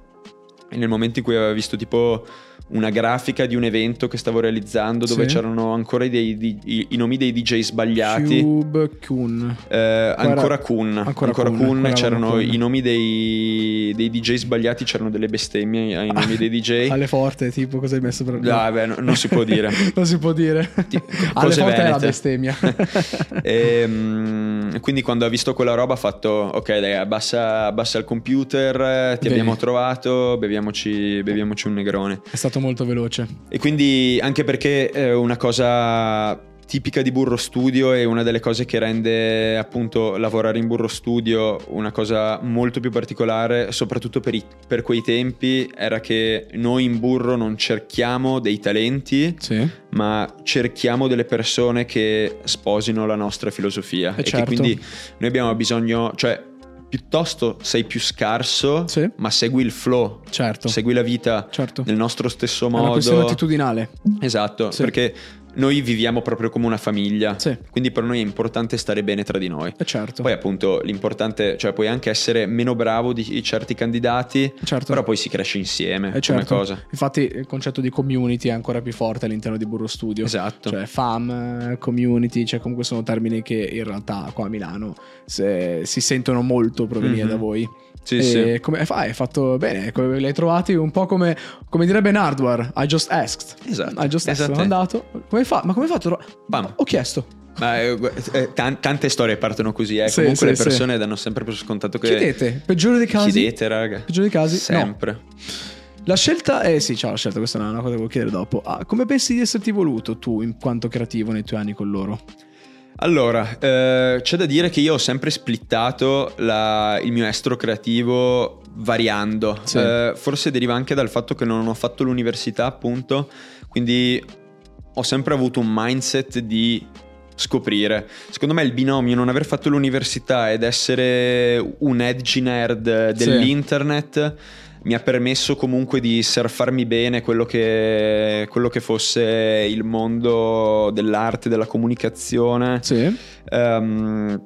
e nel momento in cui aveva visto tipo una grafica di un evento che stavo realizzando dove Sì. c'erano ancora dei- di- i, i nomi dei DJ sbagliati. Cube Kun. Eh, ancora Kun, ancora ancora, Kun, ancora c'erano Kun. i nomi dei, dei DJ sbagliati, c'erano delle bestemmie ai nomi dei DJ. Alle forte, tipo, cosa hai messo per... Ah, beh, no- non si può dire. non si può dire. Ti- Alle forte è la venete. bestemmia. e, mm, quindi quando ha visto quella roba ha fatto ok dai abbassa, abbassa il computer ti Bevi. abbiamo trovato beviamoci, beviamoci un negrone è stato molto veloce. e quindi anche perché è una cosa tipica di Burro Studio e una delle cose che rende appunto lavorare in Burro Studio una cosa molto più particolare, soprattutto per, i- per quei tempi, era che noi in Burro non cerchiamo dei talenti, Sì. ma cerchiamo delle persone che sposino la nostra filosofia Eh, e certo. che quindi noi abbiamo bisogno, cioè piuttosto sei più scarso, Sì. ma segui il flow, Certo. segui la vita Certo. nel nostro stesso È una questione modo. attitudinale. Esatto, Sì. perché noi viviamo proprio come una famiglia, Sì. quindi per noi è importante stare bene tra di noi. Eh, certo. Poi appunto l'importante, cioè puoi anche essere meno bravo di certi candidati, Certo. però poi si cresce insieme Eh, certo. cosa. Infatti il concetto di community è ancora più forte all'interno di Burro Studio. Esatto. Cioè fam, community, cioè comunque sono termini che in realtà qua a Milano se- si sentono molto provenire Mhm. da voi. Sì, sì. come fa? Hai fatto bene, li hai trovati un po' come, come direbbe Nardwar, I just asked. Esatto. I just asked, Esatto. sono andato. Come fa? Ma come hai fatto? Pam. Ho chiesto. Ma eh, gu- eh, tan- tante storie partono così, eh. Sì, Comunque sì, le sì. persone danno sempre per scontato che Chiedete, peggiore dei casi. chiedete, raga. Peggiore dei casi? No. Sempre. La scelta è sì, ciao, la scelta, questa è una cosa che volevo chiedere dopo. Ah, come pensi di esserti voluto tu in quanto creativo nei tuoi anni con loro? Allora, eh, c'è da dire che io ho sempre splittato la- il mio estro creativo variando. Sì. Eh, forse deriva anche dal fatto che non ho fatto l'università, appunto, quindi ho sempre avuto un mindset di scoprire. Secondo me il binomio non aver fatto l'università ed essere un edgy nerd Sì. Mi ha permesso comunque di surfarmi bene quello che, quello che fosse il mondo dell'arte, della comunicazione. Sì. Ehm,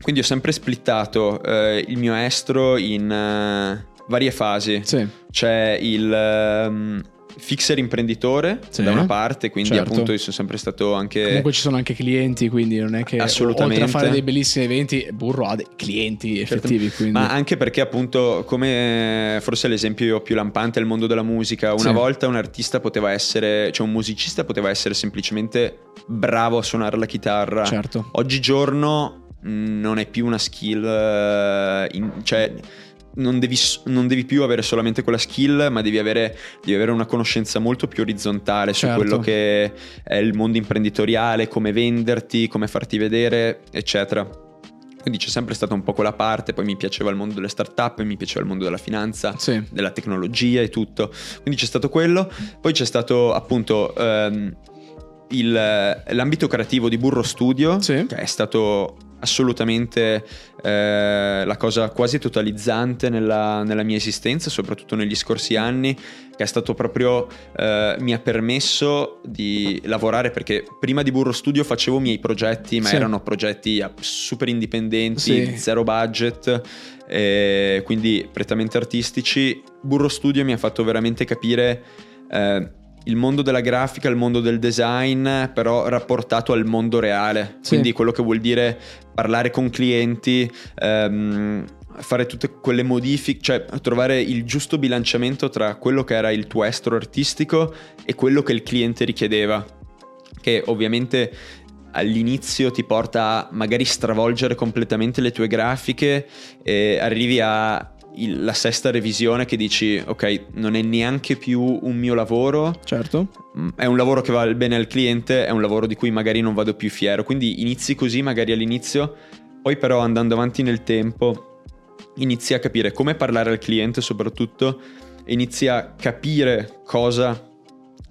quindi ho sempre splittato eh, il mio estro in eh, varie fasi. Sì. C'è il ehm, fixer imprenditore Sì. da una parte, quindi Certo. appunto io sono sempre stato anche... Comunque ci sono anche clienti, quindi non è che Assolutamente. oltre a fare dei bellissimi eventi, Burro ha dei clienti effettivi. Quindi... Ma anche perché appunto come forse l'esempio più lampante è il mondo della musica, una Sì. volta un artista poteva essere, cioè un musicista poteva essere semplicemente bravo a suonare la chitarra. Certo. Oggigiorno mh, non è più una skill, eh, in- cioè non devi, non devi più avere solamente quella skill, ma devi avere, devi avere una conoscenza molto più orizzontale su Certo. quello che è il mondo imprenditoriale, come venderti, come farti vedere, eccetera. Quindi c'è sempre stata un po' quella parte, poi mi piaceva il mondo delle start-up, mi piaceva il mondo della finanza, Sì. della tecnologia e tutto. Quindi c'è stato quello, poi c'è stato appunto ehm, il- l'ambito creativo di Burro Studio, Sì. che è stato assolutamente eh, la cosa quasi totalizzante nella, nella, mia esistenza, soprattutto negli scorsi anni, che è stato proprio, eh, mi ha permesso di lavorare perché prima di Burro Studio facevo i miei progetti, ma sì. erano progetti super indipendenti, sì. zero budget, eh, quindi prettamente artistici. Burro Studio mi ha fatto veramente capire eh, il mondo della grafica, il mondo del design, però rapportato al mondo reale. Sì. Quindi quello che vuol dire parlare con clienti, ehm, fare tutte quelle modifiche, cioè trovare il giusto bilanciamento tra quello che era il tuo estro artistico e quello che il cliente richiedeva. Che ovviamente all'inizio ti porta a magari stravolgere completamente le tue grafiche e arrivi a il, la sesta revisione che dici ok non è neanche più un mio lavoro certo mm, è un lavoro che va bene al cliente è un lavoro di cui magari non vado più fiero quindi inizi così magari all'inizio poi però andando avanti nel tempo inizi a capire come parlare al cliente soprattutto inizi a capire cosa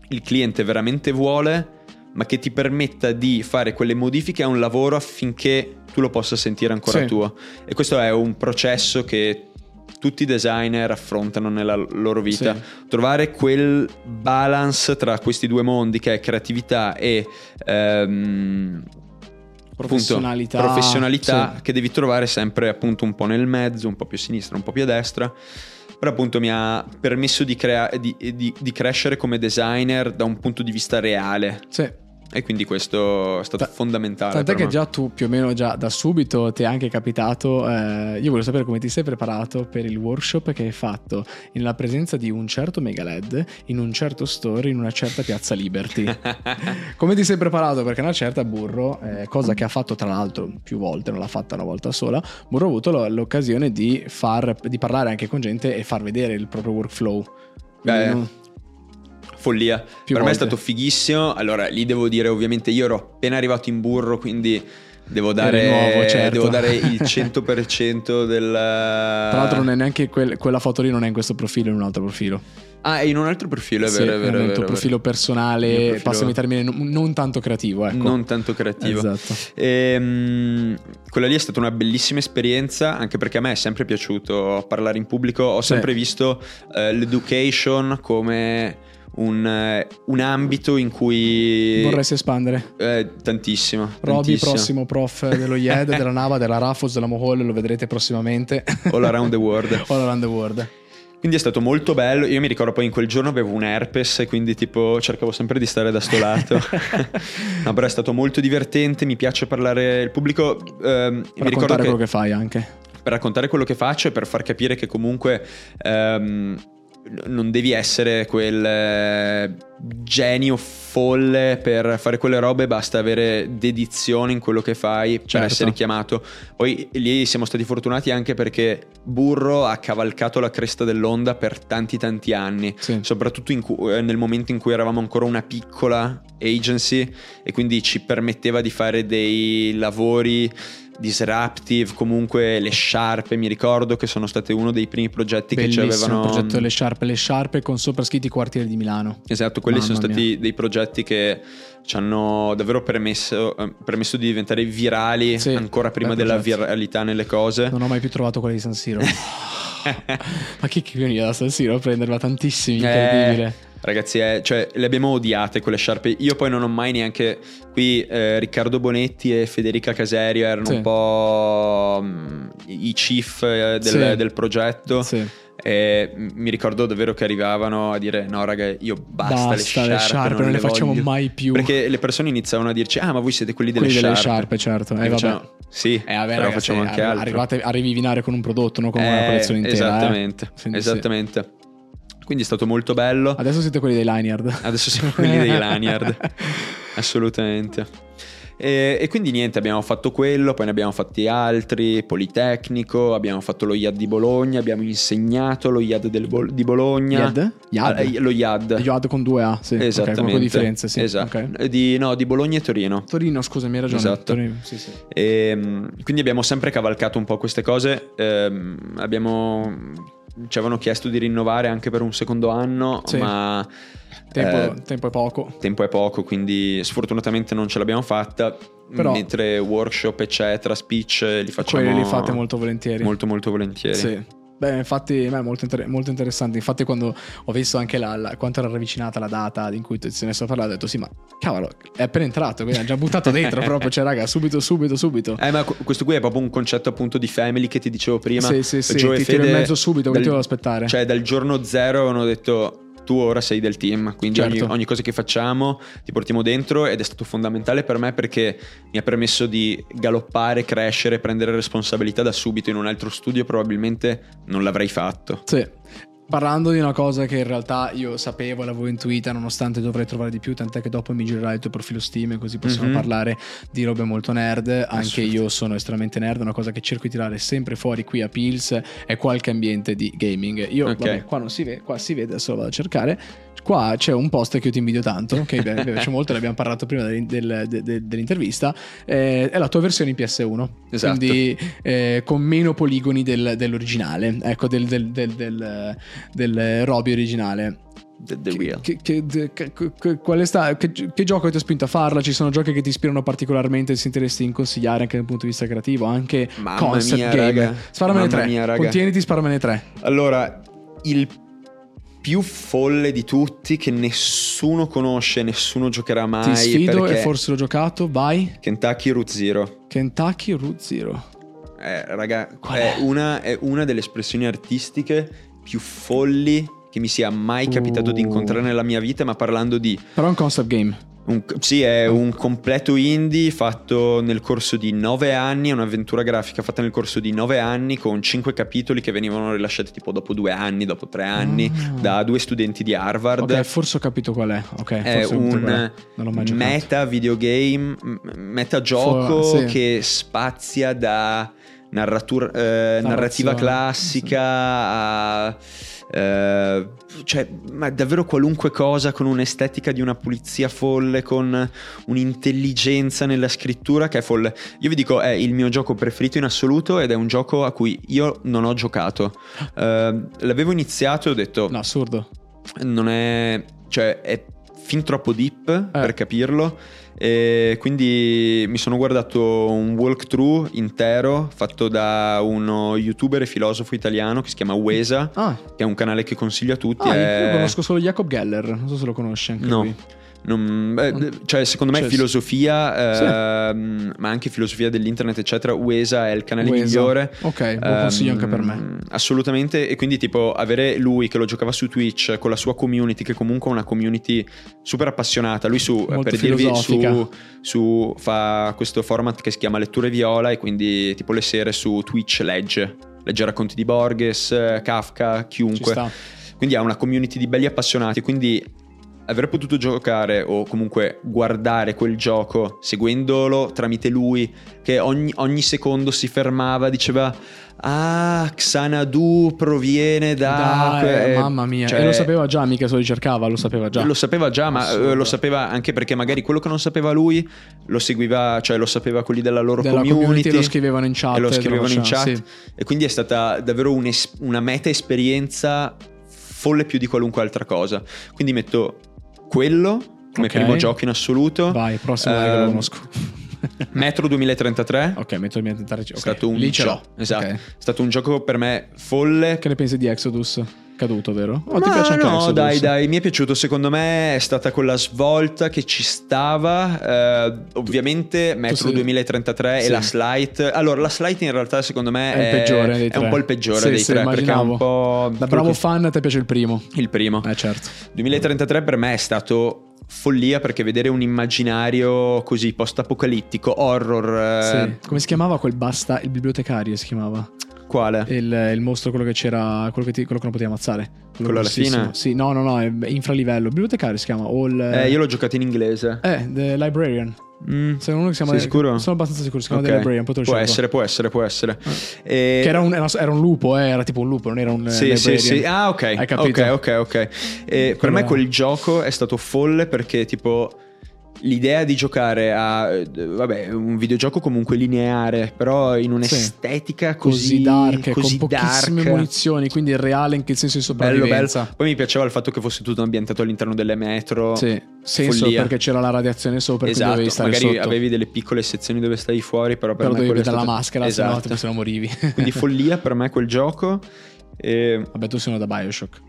il cliente veramente vuole ma che ti permetta di fare quelle modifiche a un lavoro affinché tu lo possa sentire ancora sì. tuo. E questo è un processo che tutti i designer affrontano nella loro vita. Sì. Trovare quel balance tra questi due mondi che è creatività e ehm, professionalità, appunto, professionalità sì. che devi trovare sempre appunto un po' nel mezzo, un po' più a sinistra, un po' più a destra. Però appunto mi ha permesso di, crea- di, di, di crescere come designer da un punto di vista reale. Sì e quindi questo è stato Ta- fondamentale. Tant'è che me. già tu più o meno già da subito ti è anche capitato, eh, io voglio sapere come ti sei preparato per il workshop che hai fatto nella presenza di un certo Mega LED, in un certo store, in una certa piazza Liberty. come ti sei preparato? Perché una certa Burro, eh, cosa che ha fatto tra l'altro più volte, non l'ha fatta una volta sola, Burro ha avuto l'occasione di, far, di parlare anche con gente e far vedere il proprio workflow. Beh, non follia. Più per volte. me è stato fighissimo. Allora, lì devo dire, ovviamente, io ero appena arrivato in burro, quindi devo dare, nuovo, certo. devo dare il 100% del... Tra l'altro non è neanche quel, quella foto lì non è in questo profilo, è in un altro profilo. Ah, è in un altro profilo, è vero, sì, è vero. È un tuo profilo personale, profilo... passami il termine, non, non, tanto creativo, ecco. Non tanto creativo. Esatto. E, um, quella lì è stata una bellissima esperienza, anche perché a me è sempre piaciuto parlare in pubblico. Ho sempre sì. visto uh, l'education come un, eh, un, ambito in cui... Vorresti espandere? Eh, tantissimo. Roby, prossimo prof dello IED, della NAVA, della RAFOS, della Mohol, lo vedrete prossimamente. All around the world. All around the world. Quindi è stato molto bello. Io mi ricordo poi in quel giorno avevo un herpes quindi tipo cercavo sempre di stare da sto lato. no, però è stato molto divertente, mi piace parlare il pubblico. Ehm, mi ricordo che, quello che fai anche. Per raccontare quello che faccio e per far capire che comunque ehm, non devi essere quel eh, genio folle per fare quelle robe, basta avere dedizione in quello che fai certo. per essere chiamato. Poi lì siamo stati fortunati anche perché Burro ha cavalcato la cresta dell'onda per tanti tanti anni, sì. soprattutto cu- eh, nel momento in cui eravamo ancora una piccola agency e quindi ci permetteva di fare dei lavori disruptive, comunque le sciarpe, mi ricordo che sono state uno dei primi progetti Bellissimo che ci avevano... il progetto Le Sciarpe, Le Sciarpe con sopra scritti quartieri di Milano. Esatto, quelli Mamma sono stati mia. dei progetti che ci hanno davvero permesso, eh, permesso di diventare virali sì, ancora prima della viralità nelle cose. Non ho mai più trovato quella di San Siro. Ma chi che veniva da San Siro a prenderla tantissimi, incredibile. Eh, Ragazzi, è, cioè, le abbiamo odiate quelle sciarpe. Io poi non ho mai neanche. Qui eh, Riccardo Bonetti e Federica Caserio erano sì. un po' um, i chief eh, del, sì. del, progetto. Sì. E mi ricordo davvero che arrivavano a dire: No, raga, io basta, basta le sciarpe, le sciarpe non, non, le, facciamo mai più. Perché le persone iniziavano a dirci: Ah, ma voi siete quelli delle quelli sciarpe. delle sciarpe, certo. Eh, vabbè. Sì, eh, vabbè, però ragazzi, facciamo anche altro. Arrivate, arrivi vinare con un prodotto, non con una eh, collezione intera. Esattamente, eh. esattamente. Quindi è stato molto bello. Adesso siete quelli dei Lanyard. Adesso siamo quelli dei Lanyard. Assolutamente. E, e, quindi niente, abbiamo fatto quello, poi ne abbiamo fatti altri, Politecnico, abbiamo fatto lo IAD di Bologna, abbiamo insegnato lo IAD del, di Bologna. IAD? IAD? Ah, lo IAD. IAD con due A, sì. Esattamente. Okay, con differenze, sì. Esatto. Okay. Di, no, di Bologna e Torino. Torino, scusa, mi hai ragione. Esatto. Torino, sì, sì. E, ehm, quindi abbiamo sempre cavalcato un po' queste cose. Ehm, abbiamo ci avevano chiesto di rinnovare anche per un secondo anno, sì. ma Tempo, Eh, tempo è poco. tempo è poco, quindi sfortunatamente non ce l'abbiamo fatta. Però- mentre workshop, eccetera, speech li facciamo Quelli li fate molto volentieri. molto, molto volentieri. Sì. Beh, infatti, beh, molto, inter- molto interessante. Infatti, quando ho visto anche la, la- quanto era ravvicinata la data in cui se ne sto parlando, ho detto: Sì, ma cavolo, è appena entrato, quindi ha già buttato dentro proprio. Cioè, raga, subito, subito, subito. Eh, ma qu- questo qui è proprio un concetto appunto di family che ti dicevo prima. Sì, sì, sì, Gio e ti tiro in Fede mezzo subito, dal- devo aspettare. Cioè, dal giorno zero hanno detto tu ora sei del team, quindi ogni, Certo. ogni cosa che facciamo ti portiamo dentro ed è stato fondamentale per me perché mi ha permesso di galoppare, crescere, prendere responsabilità da subito in un altro studio probabilmente non l'avrei fatto. Sì. Parlando di una cosa che in realtà io sapevo, l'avevo intuita, nonostante dovrei trovare di più, tant'è che dopo mi girerai il tuo profilo Steam, così possiamo Mhm. parlare di robe molto nerd. Anche io sono estremamente nerd, una cosa che cerco di tirare sempre fuori qui a Pills è qualche ambiente di gaming. Io, Ok. vabbè, qua non si vede, qua si vede, adesso lo vado a cercare. Qua c'è un post che io ti invidio tanto, che mi piace molto, ne abbiamo parlato prima del- del- de- de- dell'intervista. eh, è la tua versione in PS1. Esatto. Quindi eh, con meno poligoni del- dell'originale, ecco, del, del, Roby originale. The, the Che- real. Che, che- che- sta- che, gioco ti ha spinto a farla? Ci sono giochi che ti ispirano particolarmente e sentiresti in consigliare anche dal punto di vista creativo, anche Mamma concept mia, game. raga. Sparamene Mamma tre. mia, raga. Contieniti, sparamene tre. Allora, il più folle di tutti che nessuno conosce, nessuno giocherà mai Ti sfido e forse l'ho giocato. Vai. Kentucky Root Zero. Kentucky Root Zero. Eh, raga, è è? una, è una delle espressioni artistiche più folli che mi sia mai capitato di Uh. incontrare nella mia vita, ma parlando di... Però è un concept game. un- sì, è un completo indie fatto nel corso di nove anni, è un'avventura grafica fatta nel corso di nove anni con cinque capitoli che venivano rilasciati tipo dopo due anni, dopo tre anni, Ah. da due studenti di Harvard. Ok, forse ho capito qual è. Ok, è un meta videogame, m- metagioco Fu- sì. che spazia da narratura- eh, narrativa classica a... eh, cioè, ma davvero qualunque cosa con un'estetica di una pulizia folle, con un'intelligenza nella scrittura che è folle. Io vi dico, è il mio gioco preferito in assoluto ed è un gioco a cui io non ho giocato. Eh, l'avevo iniziato e ho detto, No, assurdo. non è cioè è fin troppo deep Eh. per capirlo e quindi mi sono guardato un walkthrough intero fatto da uno youtuber e filosofo italiano che si chiama Wesa Ah, che è un canale che consiglio a tutti ah è- io conosco solo Jacob Geller. Non so se lo conosci anche No. lui. Non- beh, cioè secondo me Cioè, filosofia ehm, ma anche filosofia dell'internet eccetera Wesa è il canale Wesa. migliore Ok, lo consiglio anche per me. Ehm, Assolutamente, e quindi tipo avere lui che lo giocava su Twitch con la sua community, che comunque è una community super appassionata. Lui su, Molto per dirvi, su, su- fa questo format che si chiama Letture Viola e quindi tipo le sere su Twitch legge. Legge racconti di Borges, eh, Kafka, chiunque. Quindi ha una community di belli appassionati, quindi aver potuto giocare o comunque guardare quel gioco seguendolo tramite lui che ogni, ogni secondo si fermava, diceva ah Xanadu proviene da... Dai, eh, mamma mia. cioè, e lo sapeva già, mica se lo ricercava, lo sapeva già. Lo sapeva già, ma eh, lo sapeva anche perché magari quello che non sapeva lui lo seguiva, cioè lo sapeva quelli della loro Della community, community lo scrivevano in chat e lo scrivevano in chat. E quindi è stata davvero una meta esperienza folle più di qualunque altra cosa. Quindi metto quello come Ok. primo gioco in assoluto. Vai, prossimo che lo Ehm, conosco. Metro 2033. ok, il mio tentare. È stato un Lì gioco. Esatto. Ok. È stato un gioco per me folle. Che ne pensi di Exodus? Caduto, vero? O ti Ma piace anche no, Exodus? dai, dai, mi è piaciuto. Secondo me è stata quella svolta che ci stava. eh, ovviamente Metro sei- 2033 Sì. e la Slide. Allora, la Slide in realtà, secondo me, È peggiore è tre. un po' il peggiore Sì, dei sì, tre. Perché è un po'. Da bravo fan, a te piace il primo. Il primo. Eh, certo. 2033 per me è stato follia perché vedere un immaginario così post-apocalittico, horror. eh, Sì. Come si chiamava quel basta? Il bibliotecario si chiamava. Quale? Il, il mostro, quello che c'era, quello che, ti- quello che non potevi ammazzare. Quello alla grossissimo. fine? Sì, no, no, no, è infralivello. Bibliotecario si chiama. O il, Eh, io l'ho giocato in inglese. Eh, The Librarian. Mm. Sei uno che si chiama. Sei sicuro? Sono abbastanza sicuro. Si chiama Ok. The Librarian. Poi te lo Può cerco. essere, può essere, può essere. E- Che era un, era, un lupo, eh, era tipo un lupo, non era un. eh, Sì, sì, librarian. sì. Ah, ok. Hai capito? Ok, ok, ok. E per Quello- me quel gioco è stato folle perché tipo l'idea di giocare a eh, vabbè, un videogioco comunque lineare, però in un'estetica Così così, dark, così con pochissime dark. munizioni, quindi reale in che senso di Bello, bello. sopravvivenza. Poi mi piaceva il fatto che fosse tutto ambientato all'interno delle metro. Sì, senso Follia. perché c'era la radiazione sopra, Esatto, dovevi stare magari sotto. avevi delle piccole sezioni dove stavi fuori, però per Però me dovevi è vedere la stato- maschera, esatto. se no morivi. Quindi follia per me quel gioco. E Vabbè, tu sei uno da Bioshock.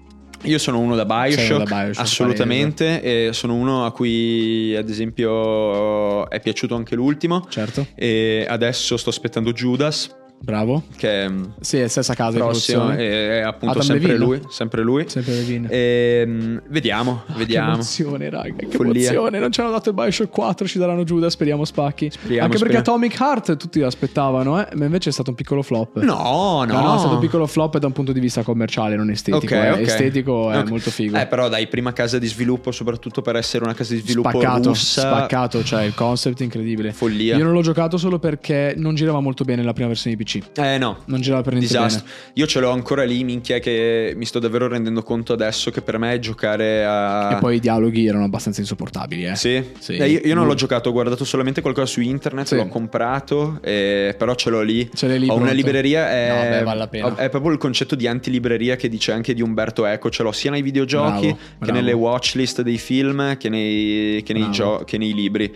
Io sono uno da Bioshock, uno da Bioshock, assolutamente, e sono uno a cui ad esempio è piaciuto anche l'ultimo. Certo, E adesso sto aspettando Judas, bravo. che è Sì, è stessa casa di prossimo, produzione. è appunto Adam sempre Levine? lui, sempre lui. Sempre Levine. E, vediamo, Ah, Che emozione, raga. Che Follia. emozione. Non ci hanno dato il Bioshock 4, ci daranno Giuda. Speriamo spacchi. Speriamo, Anche perché speriamo. Atomic Heart tutti l'aspettavano, eh. Ma invece è stato un piccolo flop. No, no, No, no, è stato un piccolo flop da un punto di vista commerciale, non estetico. eh. ok. Estetico è Ok. molto figo. Eh, però dai, prima casa di sviluppo, soprattutto per essere una casa di sviluppo spaccato, russa. spaccato, cioè il concept incredibile. Follia. Io non l'ho giocato solo perché non girava molto bene la prima versione di PC. Eh no, Non girava per niente disastro. bene. Io ce l'ho ancora lì, minchia, che mi sto davvero rendendo conto adesso che per me giocare a... E poi i dialoghi erano abbastanza insopportabili, eh. Sì, Sì. Eh, io, io non l'ho giocato, ho guardato solamente qualcosa su internet, Sì. l'ho comprato, eh, però ce l'ho lì. Ce l'hai lì Ho una pronto. libreria, è, No, beh, vale la pena. è proprio il concetto di antilibreria che dice anche di Umberto Eco, ce l'ho sia nei videogiochi Bravo, che bravo. nelle watchlist dei film che nei, che nei, gio- che nei libri.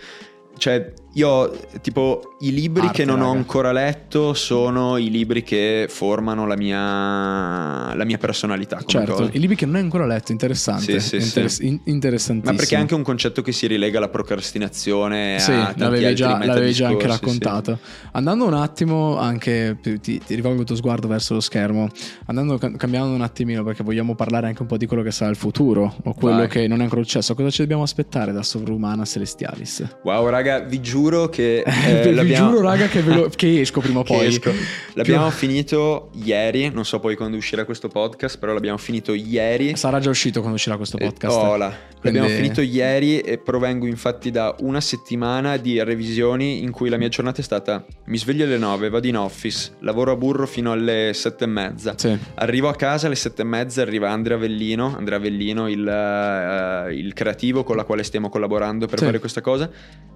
Cioè, io ho, tipo i libri Arte, che non ho raga. ancora letto sono i libri che formano la mia, la mia personalità. Certo, cosa. i libri che non hai ancora letto, interessante. Sì, sì, Interess- sì. in- interessantissimo. Ma perché è anche un concetto che si rilega alla procrastinazione. Sì, l'avevi già, l'avevi già anche metadiscorsi, sì. raccontato. Andando un attimo, anche ti, ti rivolgo il tuo sguardo verso lo schermo, andando cam- cambiando un attimino perché vogliamo parlare anche un po' di quello che sarà il futuro o quello Vai. che non è ancora successo. Cosa ci dobbiamo aspettare da Sovrumana Celestialis? Wow, raga, vi giuro che Vi- eh, vi l'abbiamo- giuro, raga, che, lo- che esco prima o che poi. esco. L'abbiamo finito ieri, non so poi quando uscirà questo podcast, però l'abbiamo finito ieri. Sarà già uscito quando uscirà questo Eh, podcast. hola. L'abbiamo Quindi- finito ieri e provengo infatti da una settimana di revisioni in cui la mia giornata è stata mi sveglio alle 9, vado in office, lavoro a burro fino alle sette e mezza. Sì. Arrivo a casa alle sette e mezza, arriva Andrea Avellino, Andrea Avellino il, eh, il creativo con la quale stiamo collaborando per Sì. fare questa cosa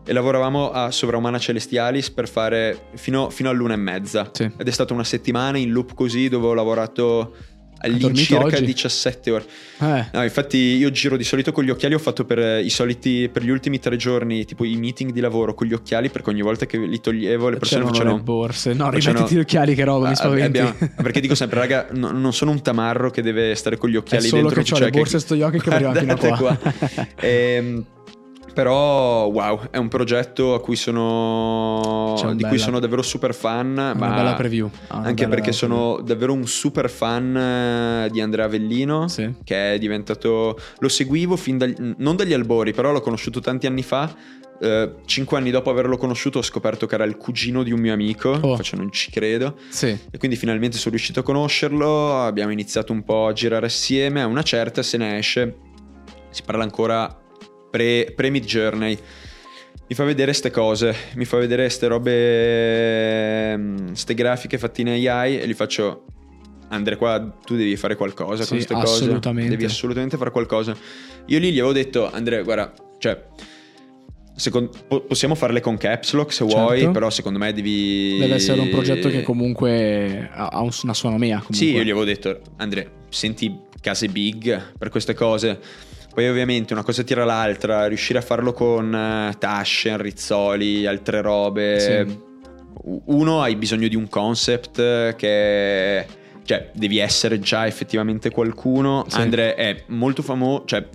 e lavoravamo a Sovraumana Celestialis per fare fino, fino all'una e mezza Sì. ed è stata una settimana in loop così dove ho lavorato all'incirca oggi? 17 ore. Eh, No, infatti io giro di solito con gli occhiali, ho fatto per eh, i soliti per gli ultimi tre giorni, tipo i meeting di lavoro con gli occhiali, perché ogni volta che li toglievo le persone facevano le borse. No, facevano- rimettiti gli occhiali, che roba, mi Ah, spaventi. abbiamo- perché dico sempre, raga, no- non sono un tamarro che deve stare con gli occhiali È solo dentro. che ho cioè le borse sto gli occhi che mi arrivano fino a Guardate qua. Ehm, però, wow, è un progetto a cui sono, C'è di cui bella- sono davvero super fan. Una ma bella preview. Ah, anche bella perché sono davvero un super fan eh, di Andrea Avellino, Sì. che è diventato... Lo seguivo fin dagli, non dagli albori, però l'ho conosciuto tanti anni fa. Eh, cinque anni dopo averlo conosciuto ho scoperto che era il cugino di un mio amico, Oh. faccio non ci credo. Sì. E quindi finalmente sono riuscito a conoscerlo, abbiamo iniziato un po' a girare assieme, a una certa se ne esce, si parla ancora pre, pre-mid journey. Mi fa vedere ste cose, mi fa vedere ste robe, mm, ste grafiche fatte in AI e gli faccio... Andre, qua tu devi fare qualcosa Sì, con queste cose. Devi assolutamente fare qualcosa. Io lì gli avevo detto, Andre, guarda, cioè, secon- po- possiamo farle con caps lock se Certo. vuoi, però secondo me devi... Deve essere un progetto che comunque ha ha un- una sua nomea. Comunque. Sì, io gli avevo detto, Andre, senti case big per queste cose. Poi ovviamente una cosa tira l'altra, riuscire a farlo con eh, Taschen, Rizzoli, altre robe. Sì. Uno hai bisogno di un concept eh, che... Cioè, devi essere già effettivamente qualcuno. Sì. Andre è molto famoso, cioè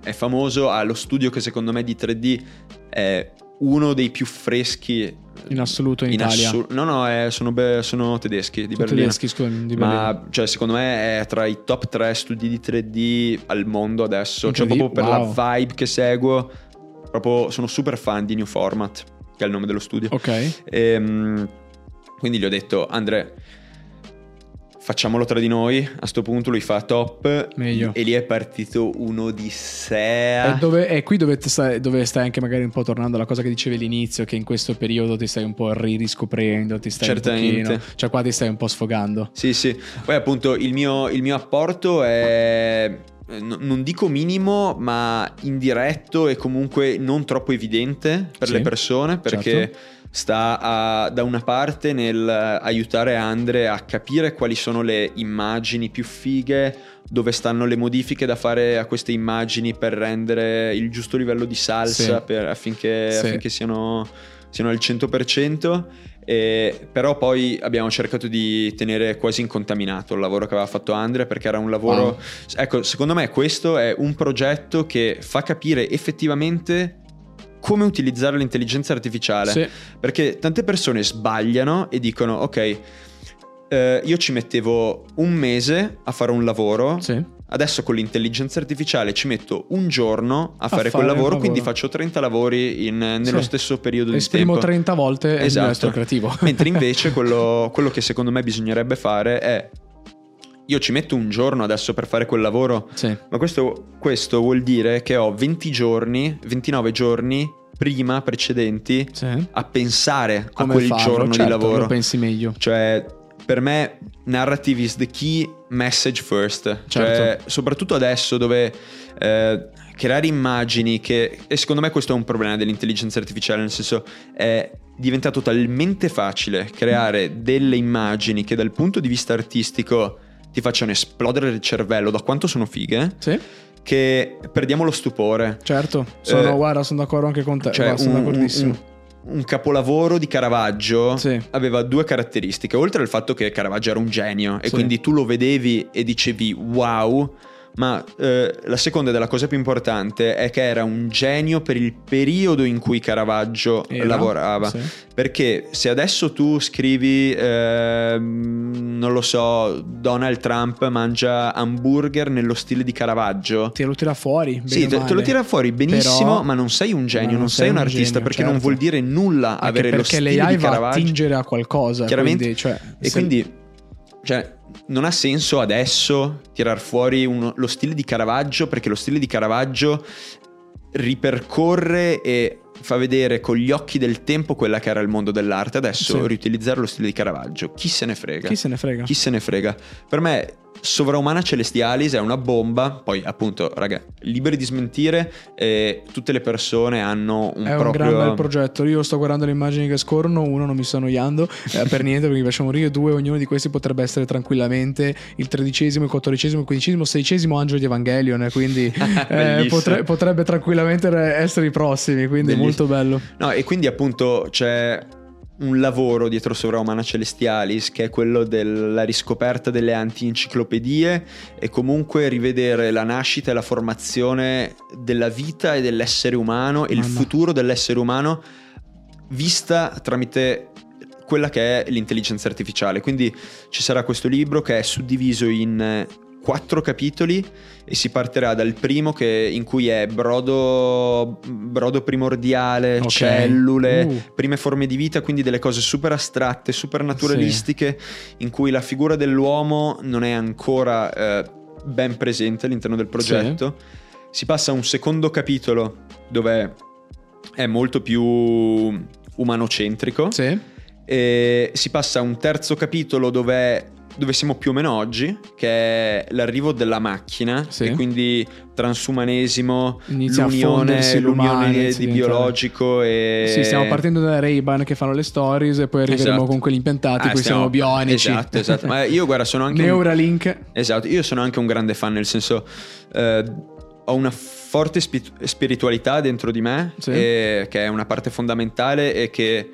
è famoso, ha lo studio che secondo me di 3D è uno dei più freschi In assoluto in, in Italia. assu- no, no, eh, sono, be- sono tedeschi di Sono Berlino. tedeschi, scusami, di Berlino. Ma cioè, secondo me è tra i top 3 studi di 3D al mondo adesso. Cioè, proprio per wow. la vibe che seguo. Proprio sono super fan di New Format, che è il nome dello studio. Ok. Ehm, quindi gli ho detto, Andre, facciamolo tra di noi. A sto punto lui fa top. Meglio. E lì è partito un'odissea. E, dove, e qui dove stai, dove stai anche magari un po' tornando alla cosa che dicevi all'inizio, che in questo periodo ti stai un po' ri- riscoprendo, ti stai un Certamente. pochino, cioè qua ti stai un po' sfogando. Sì, sì. Poi appunto il mio, il mio apporto è non dico minimo, ma indiretto e comunque non troppo evidente per Sì, le persone perché certo. Sta a- da una parte nel aiutare Andre a capire quali sono le immagini più fighe, dove stanno le modifiche da fare a queste immagini per rendere il giusto livello di salsa Sì. per- affinché, Sì. affinché siano, siano al 100%. E- però poi abbiamo cercato di tenere quasi incontaminato il lavoro che aveva fatto Andre perché era un lavoro Wow. ecco secondo me questo è un progetto che fa capire effettivamente come utilizzare l'intelligenza artificiale Sì. perché tante persone sbagliano e dicono ok eh, io ci mettevo un mese a fare un lavoro Sì. Adesso con l'intelligenza artificiale ci metto un giorno a, fare, fare quel il lavoro, lavoro. quindi faccio 30 lavori in- nello Sì. stesso periodo Esprimo di tempo. 30 volte il Esatto. estro creativo. Mentre invece quello, quello che secondo me bisognerebbe fare è io ci metto un giorno adesso per fare quel lavoro, Sì. ma questo, questo vuol dire che ho 20 giorni, 29 giorni prima precedenti Sì. a pensare Come a quel farlo? giorno Certo, di lavoro. Lo pensi meglio. Cioè, per me, narrative is the key message first. Cioè, Certo. soprattutto adesso dove eh, creare immagini che... E secondo me questo è un problema dell'intelligenza artificiale, nel senso è diventato talmente facile creare delle immagini che dal punto di vista artistico ti facciano esplodere il cervello da quanto sono fighe, Sì. che perdiamo lo stupore. Certo. Sono, Eh, guarda, sono d'accordo anche con te. Cioè, Guarda, sono un, d'accordissimo. un- un capolavoro di Caravaggio Sì. aveva due caratteristiche. Oltre al fatto che Caravaggio era un genio e Sì. quindi tu lo vedevi e dicevi wow. Ma eh, la seconda della cosa più importante è che era un genio per il periodo in cui Caravaggio Era? lavorava. Sì. Perché se adesso tu scrivi, ehm, non lo so, Donald Trump mangia hamburger nello stile di Caravaggio, Te lo tira fuori. sì, te, te lo tira fuori benissimo, Però- ma non sei un genio, ma non, sei un artista genio, perché non certo. vuol dire nulla Anche avere lo perché stile l'AI di va a Caravaggio. attingere a qualcosa. Chiaramente. quindi, cioè, E se- quindi, cioè, non ha senso adesso tirar fuori uno- lo stile di Caravaggio perché lo stile di Caravaggio ripercorre e fa vedere con gli occhi del tempo quella che era il mondo dell'arte. Adesso Sì. riutilizzare lo stile di Caravaggio, chi se ne frega? Chi se ne frega? Chi se ne frega? Per me Sovraumana Celestialis è una bomba, poi appunto, raga, liberi di smentire e tutte le persone hanno un È un proprio... gran bel progetto. Io sto guardando le immagini che scorrono. Uno, non mi sto annoiando eh, per niente perché mi piace morire. Due, ognuno di questi potrebbe essere tranquillamente il tredicesimo, il quattordicesimo, il quindicesimo, sedicesimo angelo di Evangelion. eh, Quindi eh, potre- potrebbe tranquillamente essere i prossimi. Quindi Bellissimo. molto bello. No, e quindi appunto c'è un lavoro dietro Sovraumana Celestialis che è quello della riscoperta delle anti-enciclopedie e comunque rivedere la nascita e la formazione della vita e dell'essere umano e il futuro dell'essere umano vista tramite quella che è l'intelligenza artificiale. Quindi ci sarà questo libro che è suddiviso in quattro capitoli e si partirà dal primo che, in cui è brodo, brodo primordiale, Ok. cellule, Uh. prime forme di vita, quindi delle cose super astratte, super naturalistiche, in cui la figura dell'uomo non è ancora eh, ben presente all'interno del progetto. Si passa a un secondo capitolo dove è molto più umanocentrico. Sì. E si passa a un terzo capitolo dove, dove siamo più o meno oggi, che è l'arrivo della macchina, Sì. e quindi transumanesimo, Inizia l'unione, l'unione di biologico e... Sì, stiamo partendo da Ray-Ban che fanno le stories e poi arriveremo Esatto. con quelli impiantati, Ah, poi siamo bionici. Esatto, esatto. Ma io guarda, sono anche... un- Neuralink. Esatto, io sono anche un grande fan, nel senso eh, ho una forte spi- spiritualità dentro di me, Sì. e- che è una parte fondamentale e che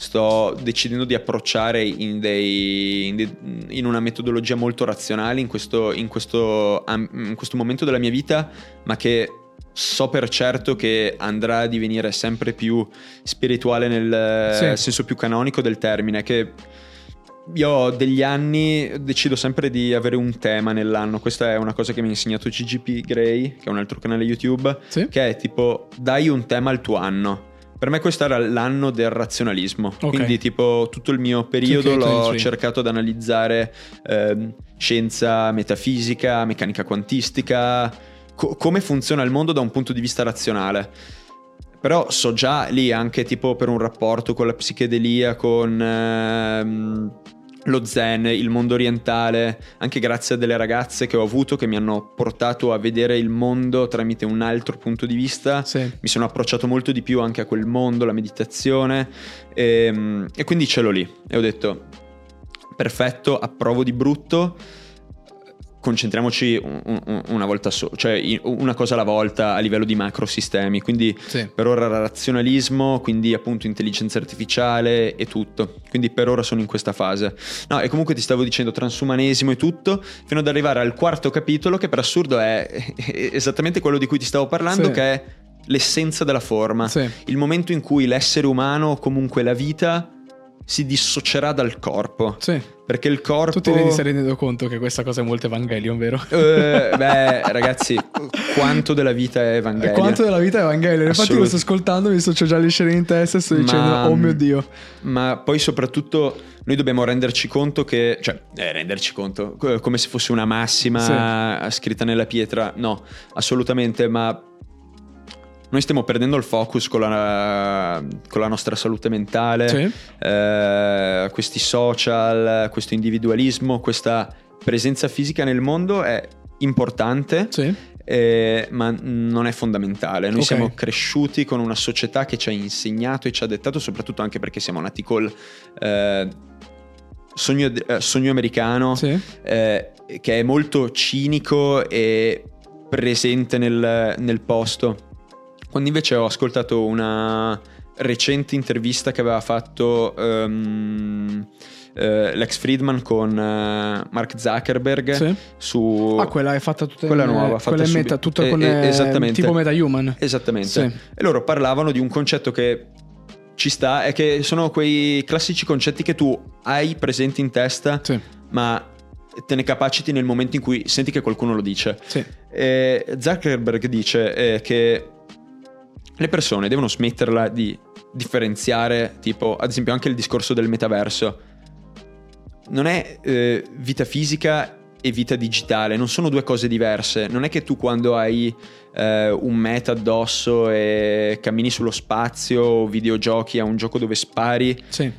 sto decidendo di approcciare in, dei- in dei- in una metodologia molto razionale in questo, in questo in questo momento della mia vita, ma che so per certo che andrà a divenire sempre più spirituale nel Sì. senso più canonico del termine, che io ho degli anni decido sempre di avere un tema nell'anno. Questa è una cosa che mi ha insegnato GGP Grey, che è un altro canale YouTube, Sì. che è tipo dai un tema al tuo anno. Per me questo era l'anno del razionalismo, Ok. quindi tipo tutto il mio periodo l'ho 23. cercato di analizzare ehm, scienza metafisica, meccanica quantistica, co- come funziona il mondo da un punto di vista razionale. Però so già lì anche tipo per un rapporto con la psichedelia, con ehm, lo zen, il mondo orientale, anche grazie a delle ragazze che ho avuto che mi hanno portato a vedere il mondo tramite un altro punto di vista. Sì. Mi sono approcciato molto di più anche a quel mondo, la meditazione e, e quindi ce l'ho lì e ho detto perfetto, approvo di brutto concentriamoci un- un- una volta sola, cioè una cosa alla volta a livello di macrosistemi. Quindi Sì. per ora razionalismo, quindi appunto intelligenza artificiale e tutto. Quindi per ora sono in questa fase. No, e comunque ti stavo dicendo transumanesimo e tutto, fino ad arrivare al quarto capitolo che per assurdo è è esattamente quello di cui ti stavo parlando, Sì. che è l'essenza della forma. Sì. Il momento in cui l'essere umano o comunque la vita si dissocierà dal corpo. Sì. Perché il corpo... Tu ti stai rendendo conto che questa cosa è molto Evangelion, vero? Eh, beh, ragazzi, quanto della vita è Evangelion? Quanto della vita è Evangelion? Infatti lo sto ascoltando, mi sto già le scene in testa e sto dicendo, Ma- oh mio Dio. Ma poi soprattutto noi dobbiamo renderci conto che, cioè, eh, renderci conto, co- come se fosse una massima scritta nella pietra, no, assolutamente, ma noi stiamo perdendo il focus con la, con la nostra salute mentale, Sì. eh, questi social, questo individualismo, questa presenza fisica nel mondo è importante, Sì. eh, ma non è fondamentale. Noi Ok. siamo cresciuti con una società che ci ha insegnato e ci ha dettato, soprattutto anche perché siamo nati col eh, sogno, eh, sogno americano, Sì. eh, che è molto cinico e presente nel, nel posto. Quando invece ho ascoltato una recente intervista che aveva fatto ehm, eh, Lex Friedman con eh, Mark Zuckerberg Sì. su... Ah, quella è fatta tutta Quella in, nuova, fatta quella in su- meta, tutta eh, con eh, eh, esattamente. tipo metahuman. Esattamente. Sì. E loro parlavano di un concetto che ci sta, è che sono quei classici concetti che tu hai presenti in testa, Sì. ma te ne capaciti nel momento in cui senti che qualcuno lo dice. Sì. E Zuckerberg dice eh, che le persone devono smetterla di differenziare, tipo, ad esempio, anche il discorso del metaverso. Non è eh, vita fisica e vita digitale, non sono due cose diverse. Non è che tu quando hai eh, un meta addosso e cammini sullo spazio o videogiochi a un gioco dove spari, Sì.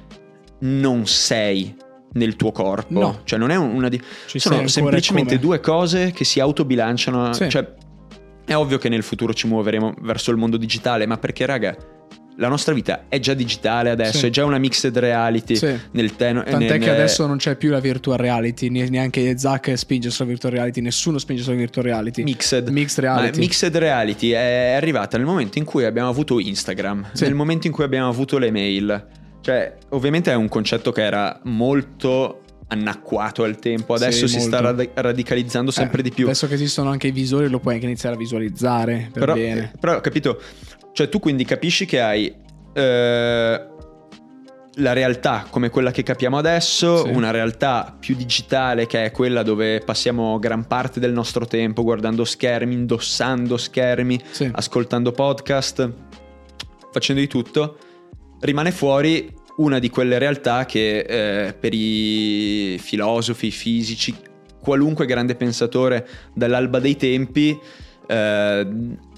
non sei nel tuo corpo. No. Cioè non è un- una di... Ci sono semplicemente due cose che si autobilanciano. Sì. Cioè, è ovvio che nel futuro ci muoveremo verso il mondo digitale, ma perché, raga, la nostra vita è già digitale adesso, Sì. è già una mixed reality Sì. nel ten- Tant'è nel- che adesso non c'è più la virtual reality, ne- neanche Zack spinge sulla virtual reality, nessuno spinge sulla virtual reality. Mixed. Mixed Ma reality. mixed reality è arrivata nel momento in cui abbiamo avuto Instagram, Sì. nel momento in cui abbiamo avuto le mail. Cioè, ovviamente è un concetto che era molto annacquato al tempo, adesso Sì, si sta molto. rad- radicalizzando sempre Eh, di più. Adesso che esistono anche i visori, lo puoi anche iniziare a visualizzare per però, bene. eh, però, capito, cioè tu quindi capisci che hai eh, la realtà come quella che capiamo adesso, Sì. una realtà più digitale che è quella dove passiamo gran parte del nostro tempo guardando schermi, indossando schermi, Sì. ascoltando podcast, facendo di tutto, rimane fuori una di quelle realtà che eh, per i filosofi, i fisici, qualunque grande pensatore dall'alba dei tempi eh,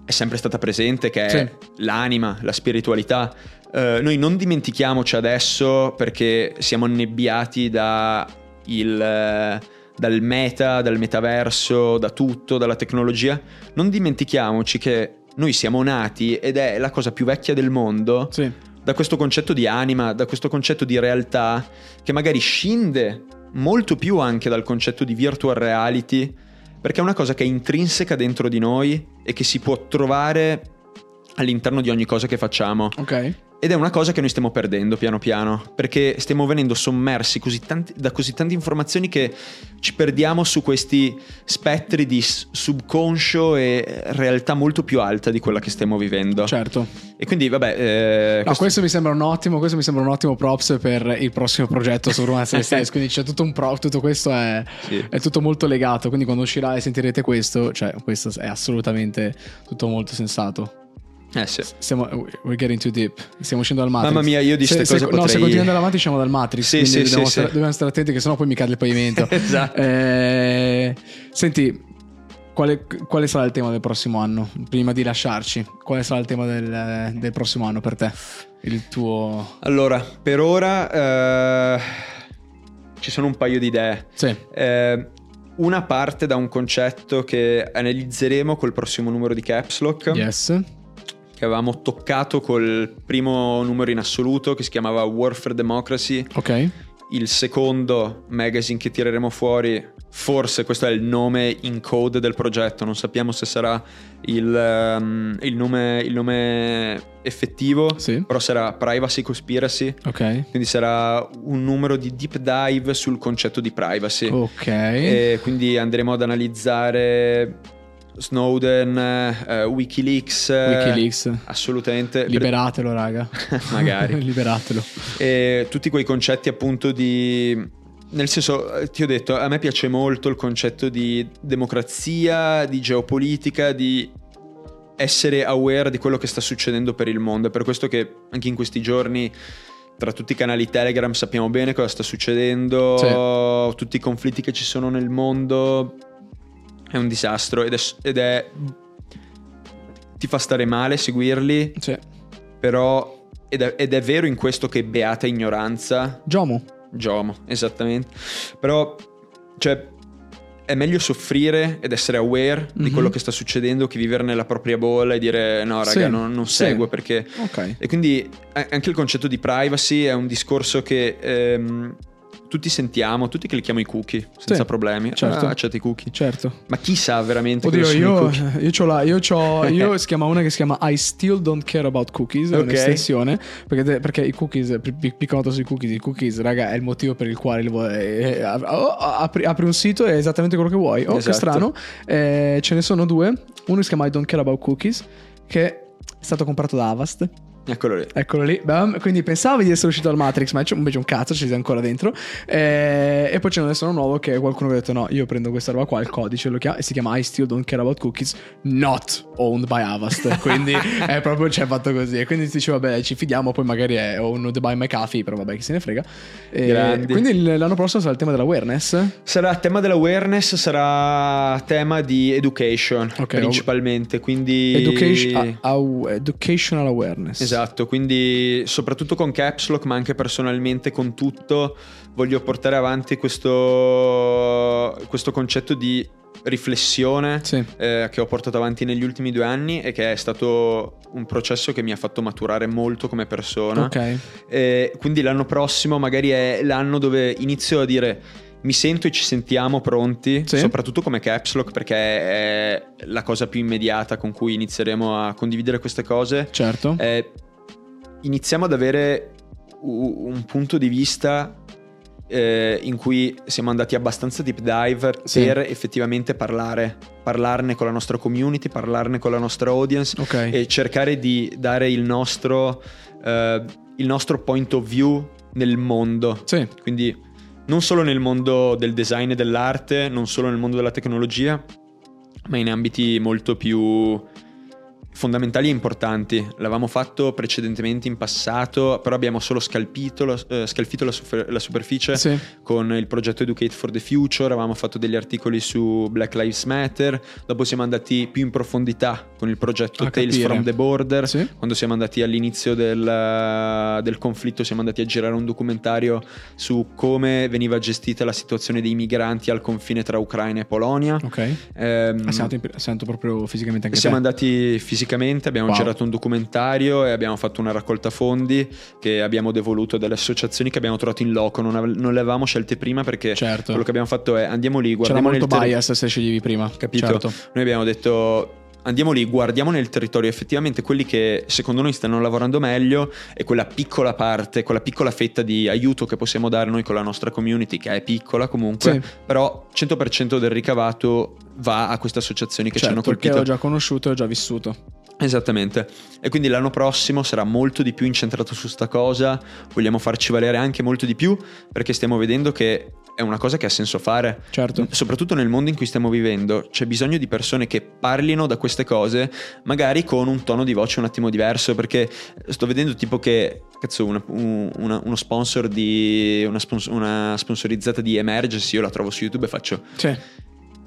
è sempre stata presente, che è Sì. l'anima, la spiritualità. Eh, noi non dimentichiamoci adesso perché siamo annebbiati da il, dal meta, dal metaverso, da tutto, dalla tecnologia. Non dimentichiamoci che noi siamo nati ed è la cosa più vecchia del mondo Sì. Da questo concetto di anima, da questo concetto di realtà che magari scinde molto più anche dal concetto di virtual reality, perché è una cosa che è intrinseca dentro di noi e che si può trovare all'interno di ogni cosa che facciamo. Ok. Ed è una cosa che noi stiamo perdendo piano piano, perché stiamo venendo sommersi così tanti- da così tante informazioni che ci perdiamo su questi spettri di subconscio e realtà molto più alta di quella che stiamo vivendo. Certo. E quindi, vabbè, eh, No, questo- questo mi sembra un ottimo, questo mi sembra un ottimo props per il prossimo progetto su Romance Celestials. quindi c'è tutto un prop, tutto questo è, Sì. è tutto molto legato. Quindi quando uscirà e sentirete questo, cioè, questo è assolutamente tutto molto sensato. Eh sì. Stiamo, we're getting too deep. Stiamo uscendo dal Matrix. Mamma mia, io di Se- ste se- cose No, se continuiamo andare avanti, usciamo dal Matrix. Sì, sì, dobbiamo, sì, stare, sì. dobbiamo stare attenti, che sennò poi mi cade il pavimento. Esatto. Eh, senti, quale, quale sarà il tema del prossimo anno? Prima di lasciarci, quale sarà il tema del, del prossimo anno per te? Il tuo. Allora, per ora... eh, ci sono un paio di idee. Sì. Eh, una parte da un concetto che analizzeremo col prossimo numero di Caps Lock, Yes. Che avevamo toccato col primo numero in assoluto, che si chiamava War for Democracy. Ok. Il secondo magazine che tireremo fuori, forse questo è il nome in code del progetto, non sappiamo se sarà il, ehm, il nome, il nome effettivo, Sì. però sarà Privacy Conspiracy. Ok. Quindi sarà un numero di deep dive sul concetto di privacy. Ok. E quindi andremo ad analizzare Snowden, eh, Wikileaks. Wikileaks. Assolutamente. Liberatelo, raga. Magari. Liberatelo. E tutti quei concetti appunto di... Nel senso, eh, ti ho detto, a me piace molto il concetto di democrazia, di geopolitica, di essere aware di quello che sta succedendo per il mondo. È per questo che anche in questi giorni, tra tutti i canali Telegram, sappiamo bene cosa sta succedendo, tutti i conflitti che ci sono nel mondo. È un disastro ed è... Ed è ti fa stare male seguirli, Sì. però ed è, ed è vero in questo che beata ignoranza, Giomo. Giomo, esattamente. Però, cioè, è meglio soffrire ed essere aware di Mhm. quello che sta succedendo che vivere nella propria bolla e dire no, raga, Sì, non, non sì. seguo perché... Ok. E quindi anche il concetto di privacy è un discorso che ehm, tutti sentiamo, tutti clicchiamo i cookie senza Sì, problemi. certo. Ah, i cookie. Certo. Ma chi sa veramente Oddio, cosa sono i io, cookie? io c'ho la, io c'ho, io si chiama una che si chiama I still don't care about cookies, è Ok. un'estensione, perché, perché i cookies, pi- pi- piccola nota sui cookies, i cookies, raga, è il motivo per il quale eh, eh, oh, apri, apri un sito e è esattamente quello che vuoi. Oh, che Esatto. strano. Eh, ce ne sono due, uno si chiama I don't care about cookies, che è stato comprato da Avast. Eccolo lì. Eccolo lì, bam. quindi pensavi di essere uscito dal Matrix, ma c'è invece un cazzo, ci sei ancora dentro. Eh, e poi c'è un uno nuovo che qualcuno ha detto: No, io prendo questa roba qua, il codice lo chiama, e si chiama I still don't care about cookies, not owned by Avast. Quindi è proprio c'è fatto così. E quindi si dice: Vabbè, ci fidiamo, poi magari è owned by McAfee, però vabbè, chi se ne frega. E Grandi. quindi l'anno prossimo sarà il tema dell'awareness. Sarà tema dell'awareness, sarà tema di education Ok, principalmente, quindi... Education, au- educational awareness. Esatto, quindi soprattutto con Caps Lock, ma anche personalmente con tutto, voglio portare avanti questo, questo concetto di riflessione Sì. eh, che ho portato avanti negli ultimi due anni e che è stato un processo che mi ha fatto maturare molto come persona. Ok. Eh, quindi l'anno prossimo magari è l'anno dove inizio a dire mi sento e ci sentiamo pronti, Sì. soprattutto come Caps Lock perché è la cosa più immediata con cui inizieremo a condividere queste cose. Certo. Eh, iniziamo ad avere un punto di vista eh, in cui siamo andati abbastanza deep dive Sì. per effettivamente parlare, parlarne con la nostra community, parlarne con la nostra audience ok. e cercare di dare il nostro, eh, il nostro point of view nel mondo. Sì. Quindi non solo nel mondo del design e dell'arte, non solo nel mondo della tecnologia, ma in ambiti molto più fondamentali e importanti. L'avevamo fatto precedentemente in passato, però abbiamo solo scalpito la- eh, scalfito la, super- la superficie Sì. con il progetto Educate for the Future, avevamo fatto degli articoli su Black Lives Matter, dopo siamo andati più in profondità con il progetto A Tales capire. from the Border, Sì. quando siamo andati all'inizio del, del conflitto siamo andati a girare un documentario su come veniva gestita la situazione dei migranti al confine tra Ucraina e Polonia. Ok. Ehm, Ah, sento, sento proprio fisicamente anche siamo te. andati fisicamente, abbiamo Wow. girato un documentario e abbiamo fatto una raccolta fondi che abbiamo devoluto dalle associazioni che abbiamo trovato in loco. Non, ave- non le avevamo scelte prima perché Certo. quello che abbiamo fatto è andiamo lì, C'era guardiamo molto nel territorio. bias se sceglievi prima. Capito? Certo. Noi abbiamo detto andiamo lì, guardiamo nel territorio effettivamente quelli che secondo noi stanno lavorando meglio e quella piccola parte, quella piccola fetta di aiuto che possiamo dare noi con la nostra community, che è piccola comunque, Sì. però 100% del ricavato va a queste associazioni che ci hanno Certo, che colpito. ho già conosciuto e ho già vissuto. Esattamente. E quindi l'anno prossimo sarà molto di più incentrato su sta cosa, vogliamo farci valere anche molto di più perché stiamo vedendo che è una cosa che ha senso fare. Certo. Soprattutto nel mondo in cui stiamo vivendo, c'è bisogno di persone che parlino da queste cose, magari con un tono di voce un attimo diverso, perché sto vedendo tipo che, cazzo, una- un- una- uno sponsor di, una, spons- una sponsorizzata di Emergency, io la trovo su YouTube e faccio, Sì.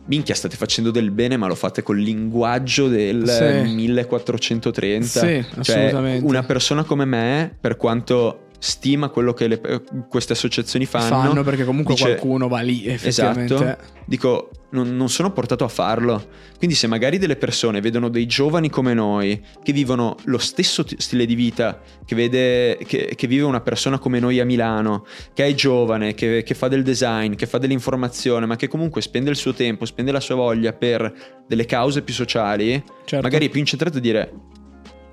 minchia state facendo del bene, ma lo fate col linguaggio del Sì. 1430. Sì, Cioè, assolutamente. una persona come me, per quanto stima quello che le- queste associazioni fanno. Fanno perché comunque Dice- qualcuno va lì effettivamente. Esatto. Dico, non, non sono portato a farlo. Quindi se magari delle persone vedono dei giovani come noi, che vivono lo stesso stile di vita che, vede, che, che vive una persona come noi a Milano, che è giovane, che, che fa del design, che fa dell'informazione, ma che comunque spende il suo tempo, spende la sua voglia per delle cause più sociali, Certo. magari è più incentrato a dire,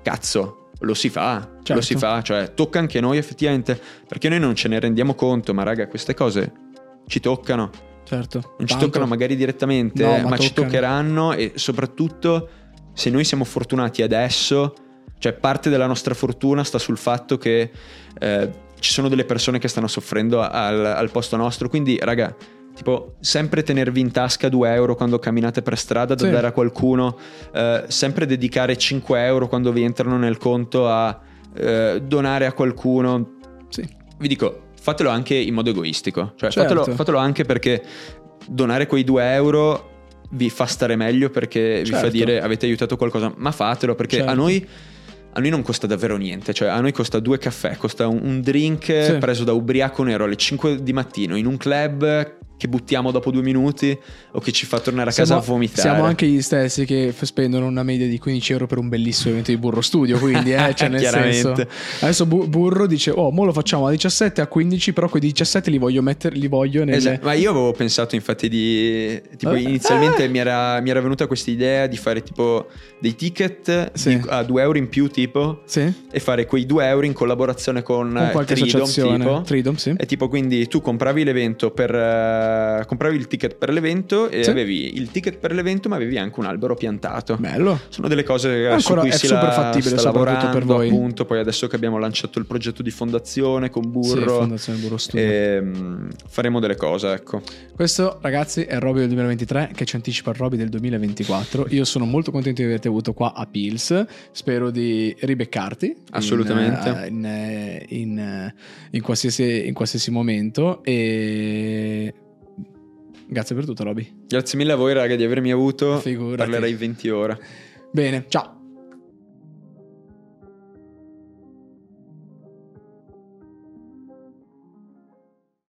cazzo, lo si fa, Certo. lo si fa, cioè tocca anche noi effettivamente, perché noi non ce ne rendiamo conto, ma raga, queste cose ci toccano. Certo. Non ci Tanto. toccano magari direttamente, No, ma, ma ci toccheranno e soprattutto se noi siamo fortunati adesso, cioè parte della nostra fortuna sta sul fatto che eh, ci sono delle persone che stanno soffrendo al, al posto nostro, quindi raga, tipo sempre tenervi in tasca 2 euro quando camminate per strada da Sì. dare a qualcuno, eh, sempre dedicare 5 euro quando vi entrano nel conto a eh, donare a qualcuno, Sì. vi dico, fatelo anche in modo egoistico. Cioè, Certo. fatelo, fatelo anche perché donare quei 2 euro vi fa stare meglio perché vi fa Certo. dire avete aiutato qualcosa. Ma fatelo perché Certo. a noi. A noi non costa davvero niente, cioè a noi costa due caffè, costa un, un drink Sì. preso da ubriaco nero alle 5 di mattino in un club che buttiamo dopo due minuti o che ci fa tornare a casa Siamo, a vomitare. siamo anche gli stessi che spendono una media di 15 euro per un bellissimo evento di Burro Studio, quindi eh, cioè nel Chiaramente. senso. Adesso Bu- Burro dice "Oh, mo lo facciamo a 17 a 15, però quei 17 li voglio mettere li voglio nelle Esatto, ma io avevo pensato infatti di... Tipo Eh? inizialmente Eh. mi, era, mi era venuta questa idea di fare tipo dei ticket Sì. di- a 2 euro in più tipo Sì? e fare quei 2 euro in collaborazione con, Con eh, qualche Tridom associazione. tipo. Tridom, sì. E tipo quindi tu compravi l'evento per... eh, compravi il ticket per l'evento e Sì. avevi il ticket per l'evento ma avevi anche un albero piantato. Bello. Sono delle cose Ancora su cui è si super la- fattibile, sta lavorando per voi. appunto, poi adesso che abbiamo lanciato il progetto di fondazione con Sì, Burro Fondazione Burro Studio. ehm, faremo delle cose, ecco. Questo, ragazzi, è il Roby del 2023 che ci anticipa il Roby del 2024. Io sono molto contento di averti avuto qua a Pils. Spero di ribeccarti. in, Assolutamente. eh, In, eh, in, eh, in qualsiasi, in qualsiasi momento. E. Grazie per tutto, Roby. Grazie mille a voi, raga, di avermi avuto. Figurati. Parlerai 20 ore. Bene, ciao.